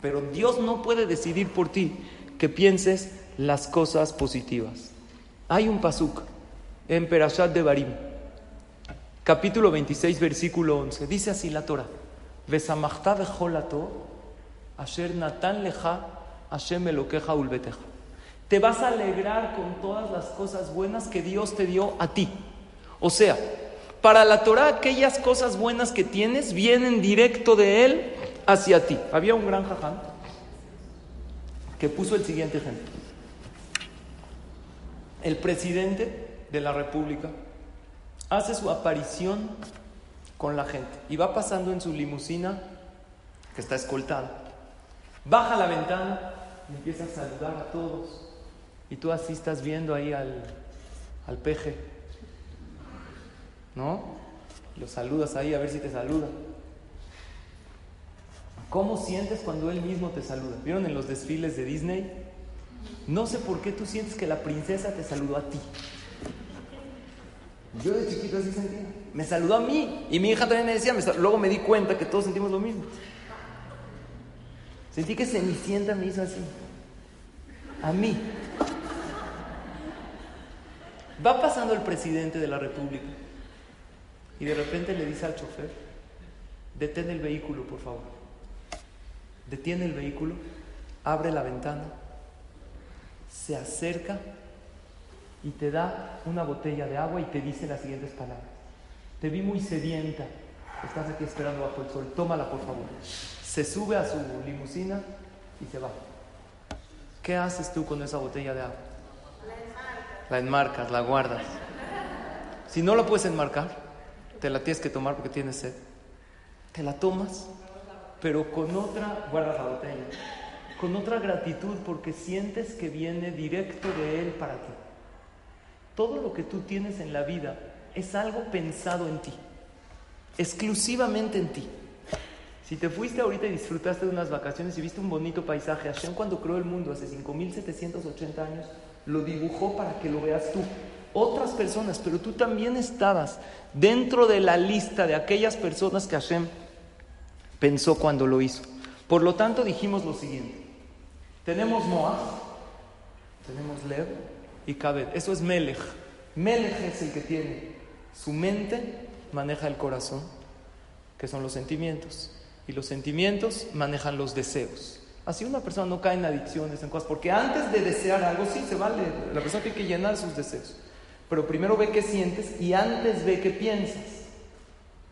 Pero Dios no puede decidir por ti que pienses las cosas positivas. Hay un pasuk en Perashat de Barim, capítulo 26, versículo 11. Dice así la Torah: asher natan leja, Hashem elokeja ulbeteja. Te vas a alegrar con todas las cosas buenas que Dios te dio a ti. O sea, para la Torah aquellas cosas buenas que tienes vienen directo de Él hacia ti. Había un gran jaján que puso el siguiente ejemplo. El presidente de la República hace su aparición con la gente y va pasando en su limusina que está escoltada. Baja la ventana y empieza a saludar a todos. Y tú así estás viendo ahí al, al peje, ¿no? Lo saludas ahí a ver si te saluda. ¿Cómo sientes cuando él mismo te saluda? ¿Vieron en los desfiles de Disney? No sé por qué tú sientes que la princesa te saludó a ti. Yo de chiquito así sentía. Me saludó a mí y mi hija también me decía, luego me di cuenta que todos sentimos lo mismo. Sentí que Cenicienta me hizo así. A mí. Va pasando el presidente de la República y de repente le dice al chofer, detén el vehículo, por favor. Detiene el vehículo, abre la ventana, se acerca y te da una botella de agua y te dice las siguientes palabras. Te vi muy sedienta, estás aquí esperando bajo el sol, tómala por favor. Se sube a su limusina y se va. ¿Qué haces tú con esa botella de agua? La enmarcas, la guardas. Si no la puedes enmarcar, te la tienes que tomar porque tienes sed. Te la tomas, pero con otra, guardas la botella, con otra gratitud porque sientes que viene directo de Él para ti. Todo lo que tú tienes en la vida es algo pensado en ti, exclusivamente en ti. Si te fuiste ahorita y disfrutaste de unas vacaciones y viste un bonito paisaje, Hashem cuando creó el mundo hace 5780 años, lo dibujó para que lo veas tú. Otras personas, pero tú también estabas dentro de la lista de aquellas personas que Hashem pensó cuando lo hizo. Por lo tanto, dijimos lo siguiente. Tenemos Moab, tenemos Lev y Kabed. Eso es Melech. Melech es el que tiene su mente, maneja el corazón, que son los sentimientos. Y los sentimientos manejan los deseos. Así una persona no cae en adicciones, en cosas, porque antes de desear algo, sí, se vale, la persona tiene que llenar sus deseos. Pero primero ve qué sientes y antes ve qué piensas.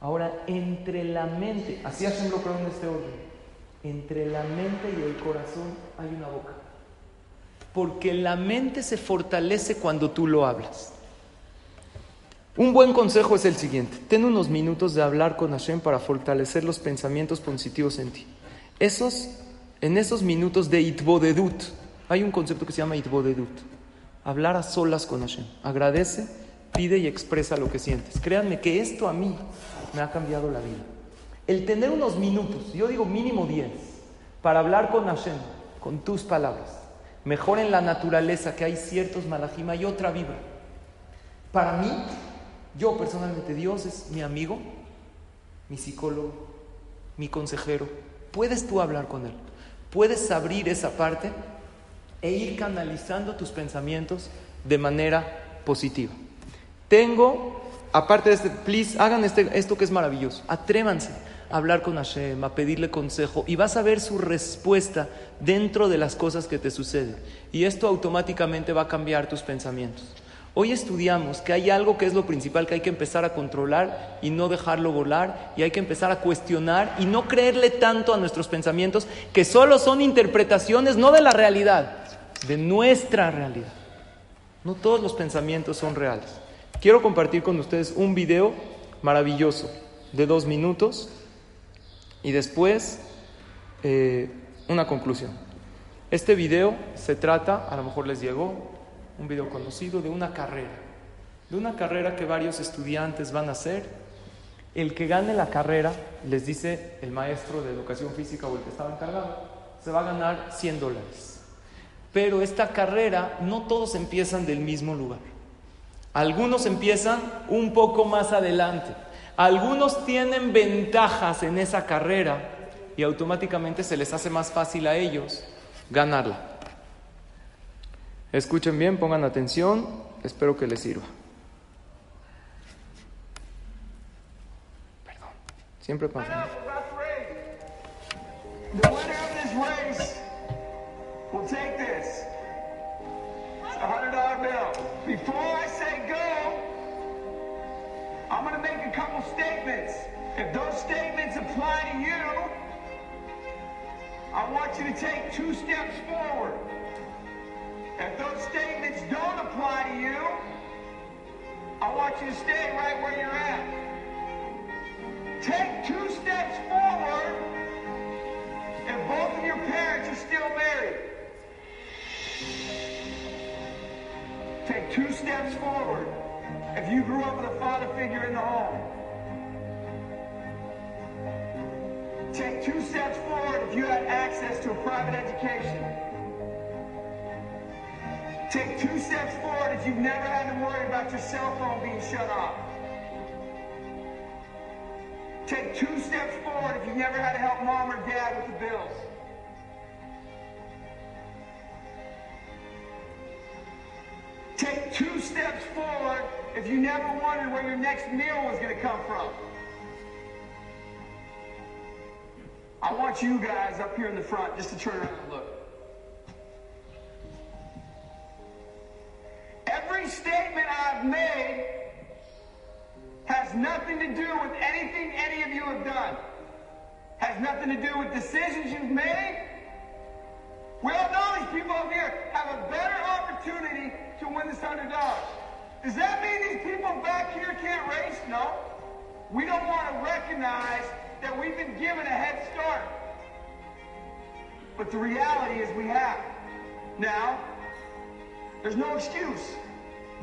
Ahora, entre la mente, así Hashem lo creo en este orden, entre la mente y el corazón hay una boca. Porque la mente se fortalece cuando tú lo hablas. Un buen consejo es el siguiente: ten unos minutos de hablar con Hashem para fortalecer los pensamientos positivos en ti. Esos, en esos minutos de itbodedut, hay un concepto que se llama itbodedut. Hablar a solas con Hashem. Agradece, pide y expresa lo que sientes. Créanme que esto a mí me ha cambiado la vida. El tener unos minutos, yo digo mínimo 10, para hablar con Hashem, con tus palabras. Mejor en la naturaleza que hay ciertos malajima y otra vibra. Para mí, yo personalmente, Dios es mi amigo, mi psicólogo, mi consejero. Puedes tú hablar con Él. Puedes abrir esa parte e ir canalizando tus pensamientos de manera positiva. Tengo, aparte de este, please, hagan este, esto que es maravilloso. Atrévanse a hablar con Hashem, a pedirle consejo y vas a ver su respuesta dentro de las cosas que te suceden. Y esto automáticamente va a cambiar tus pensamientos. Hoy estudiamos que hay algo que es lo principal que hay que empezar a controlar y no dejarlo volar y hay que empezar a cuestionar y no creerle tanto a nuestros pensamientos que solo son interpretaciones no de la realidad, de nuestra realidad. No todos los pensamientos son reales. Quiero compartir con ustedes un video maravilloso de dos minutos y después eh, una conclusión. Este video se trata, a lo mejor les llegó, un video conocido de una carrera. de una carrera que varios estudiantes van a hacer. El que gane la carrera, les dice el maestro de educación física o el que estaba encargado, se va a ganar 100 dólares. Pero esta carrera no todos empiezan del mismo lugar. Algunos empiezan un poco más adelante. Algunos tienen ventajas en esa carrera y automáticamente se les hace más fácil a ellos ganarla. Escuchen bien, pongan atención, espero que les sirva. Perdón, siempre pasa. I'm gonna make a couple statements. If those statements apply to you, I want you to take two steps forward. If those statements don't apply to you, I want you to stay right where you're at. Take two steps forward if both of your parents are still married. Take two steps forward if you grew up with a father figure in the home. Take two steps forward if you had access to a private education. Take two steps forward if you've never had to worry about your cell phone being shut off. Take two steps forward if you've never had to help mom or dad with the bills. Take two steps forward if you never wondered where your next meal was going to come from. I want you guys up here in the front just to turn around and look. Every statement I've made has nothing to do with anything any of you have done. Has nothing to do with decisions you've made. We all know these people up here have a better opportunity to win this hundred dollars. Does that mean these people back here can't race? No. We don't want to recognize that we've been given a head start. But the reality is we have. Now, there's no excuse.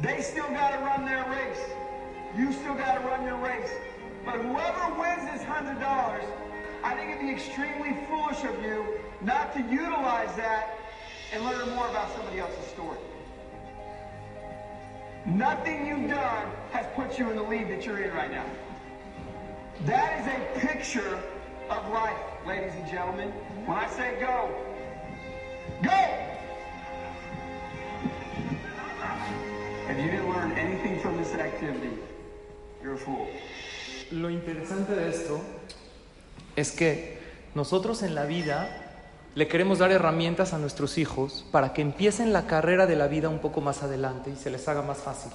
They still got to run their race. You still got to run your race. But whoever wins this hundred dollars, I think it'd be extremely foolish of you not to utilize that and learn more about somebody else's story. Nothing you've done has put you in the lead that you're in right now. That is a picture of life, ladies and gentlemen. When I say go, go! If you didn't learn anything from this activity, you're a fool. Lo interesante de esto es que nosotros en la vida le queremos dar herramientas a nuestros hijos para que empiecen la carrera de la vida un poco más adelante y se les haga más fácil.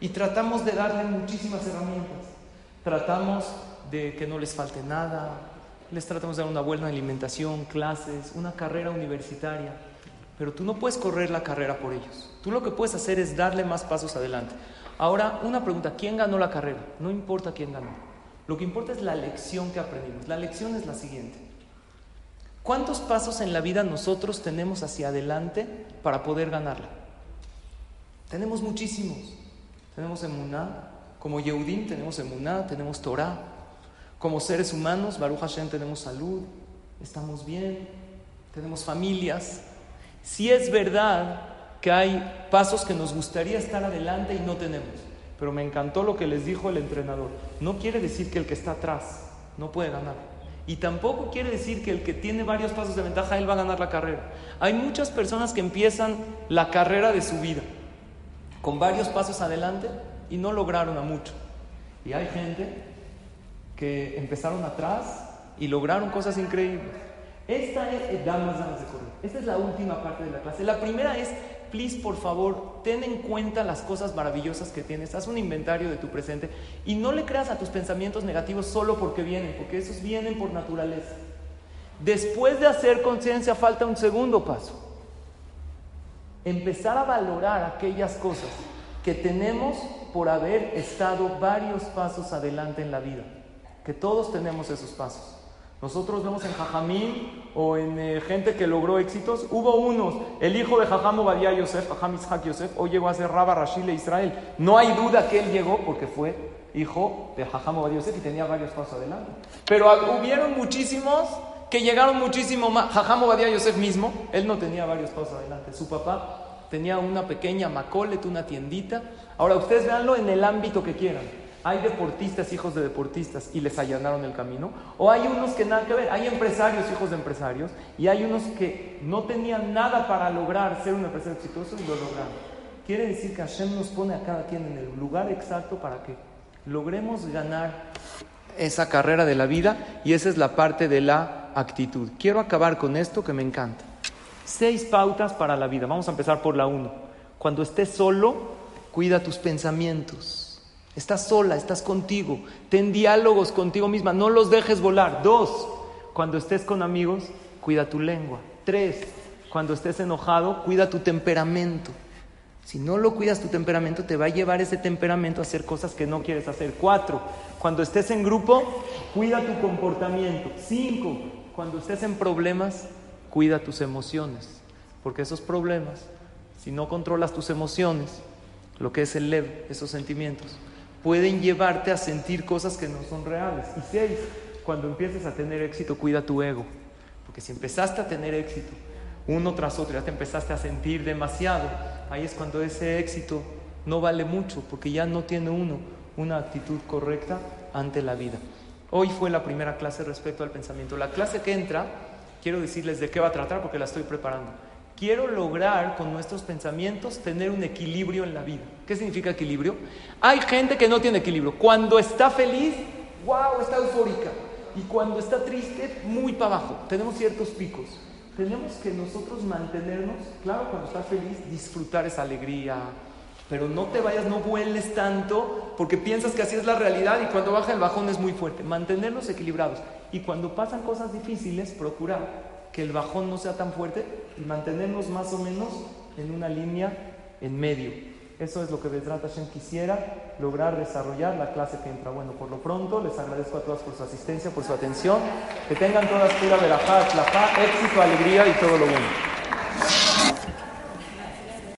Y tratamos de darle muchísimas herramientas. Tratamos de que no les falte nada, les tratamos de dar una buena alimentación, clases, una carrera universitaria. Pero tú no puedes correr la carrera por ellos. Tú lo que puedes hacer es darle más pasos adelante. Ahora, una pregunta, ¿quién ganó la carrera? No importa quién ganó. Lo que importa es la lección que aprendimos. La lección es la siguiente. ¿Cuántos pasos en la vida nosotros tenemos hacia adelante para poder ganarla? Tenemos muchísimos. Tenemos emuná, como Yehudim tenemos emuná, tenemos Torah. Como seres humanos, Baruch Hashem tenemos salud, estamos bien, tenemos familias. Si es verdad que hay pasos que nos gustaría estar adelante y no tenemos, pero me encantó lo que les dijo el entrenador. No quiere decir que el que está atrás no puede ganar. Y tampoco quiere decir que el que tiene varios pasos de ventaja, él va a ganar la carrera. Hay muchas personas que empiezan la carrera de su vida con varios pasos adelante y no lograron a mucho. Y hay gente que empezaron atrás y lograron cosas increíbles. Esta es, correr. Esta es la última parte de la clase. La primera es, please, por favor, ten en cuenta las cosas maravillosas que tienes. Haz un inventario de tu presente y no le creas a tus pensamientos negativos solo porque vienen, porque esos vienen por naturaleza. Después de hacer conciencia falta un segundo paso. Empezar a valorar aquellas cosas que tenemos por haber estado varios pasos adelante en la vida. Que todos tenemos esos pasos. Nosotros vemos en Jajamín o en eh, gente que logró éxitos, hubo unos, el hijo de Jajam Obadiah Yosef, Jajam Ishak Yosef, hoy llegó a ser Rabba Rashid Israel. No hay duda que él llegó porque fue hijo de Jajam Obadiah Yosef y tenía varios pasos adelante. Pero hubieron muchísimos que llegaron muchísimo más. Jajam Obadiah Yosef mismo, él no tenía varios pasos adelante. Su papá tenía una pequeña macolet, una tiendita. Ahora ustedes veanlo en el ámbito que quieran. Hay deportistas, hijos de deportistas, y les allanaron el camino. O hay unos que nada que ver. Hay empresarios, hijos de empresarios, y hay unos que no tenían nada para lograr ser un empresario exitoso y lo lograron. Quiere decir que Hashem nos pone a cada quien en el lugar exacto para que logremos ganar esa carrera de la vida y esa es la parte de la actitud. Quiero acabar con esto que me encanta. Seis pautas para la vida. Vamos a empezar por la uno. Cuando estés solo, cuida tus pensamientos. Estás sola, estás contigo. Ten diálogos contigo misma. No los dejes volar. Dos, cuando estés con amigos, cuida tu lengua. Tres, cuando estés enojado, cuida tu temperamento. Si no lo cuidas tu temperamento, te va a llevar ese temperamento a hacer cosas que no quieres hacer. Cuatro, cuando estés en grupo, cuida tu comportamiento. Cinco, cuando estés en problemas, Cuida tus emociones, porque esos problemas, si no controlas tus emociones, lo que es el lev, esos sentimientos, pueden llevarte a sentir cosas que no son reales. Y seis, cuando empieces a tener éxito, cuida tu ego, porque si empezaste a tener éxito uno tras otro, ya te empezaste a sentir demasiado, ahí es cuando ese éxito no vale mucho, porque ya no tiene uno una actitud correcta ante la vida. Hoy fue la primera clase respecto al pensamiento. La clase que entra quiero decirles de qué va a tratar porque la estoy preparando. Quiero lograr con nuestros pensamientos tener un equilibrio en la vida. ¿Qué significa equilibrio? Hay gente que no tiene equilibrio. Cuando está feliz, wow, está eufórica. Y cuando está triste, muy para abajo. Tenemos ciertos picos. Tenemos que nosotros mantenernos, claro, cuando estás feliz, disfrutar esa alegría, pero no te vayas, no vueles tanto porque piensas que así es la realidad y cuando baja el bajón es muy fuerte. Mantenernos equilibrados. Y cuando pasan cosas difíciles, procurar que el bajón no sea tan fuerte y mantenernos más o menos en una línea en medio. Eso es lo que Bedrat Hashem quisiera lograr desarrollar la clase que entra. Bueno, por lo pronto les agradezco a todas por su asistencia, por su atención. Que tengan todas pura verajá, éxito, alegría y todo lo bueno.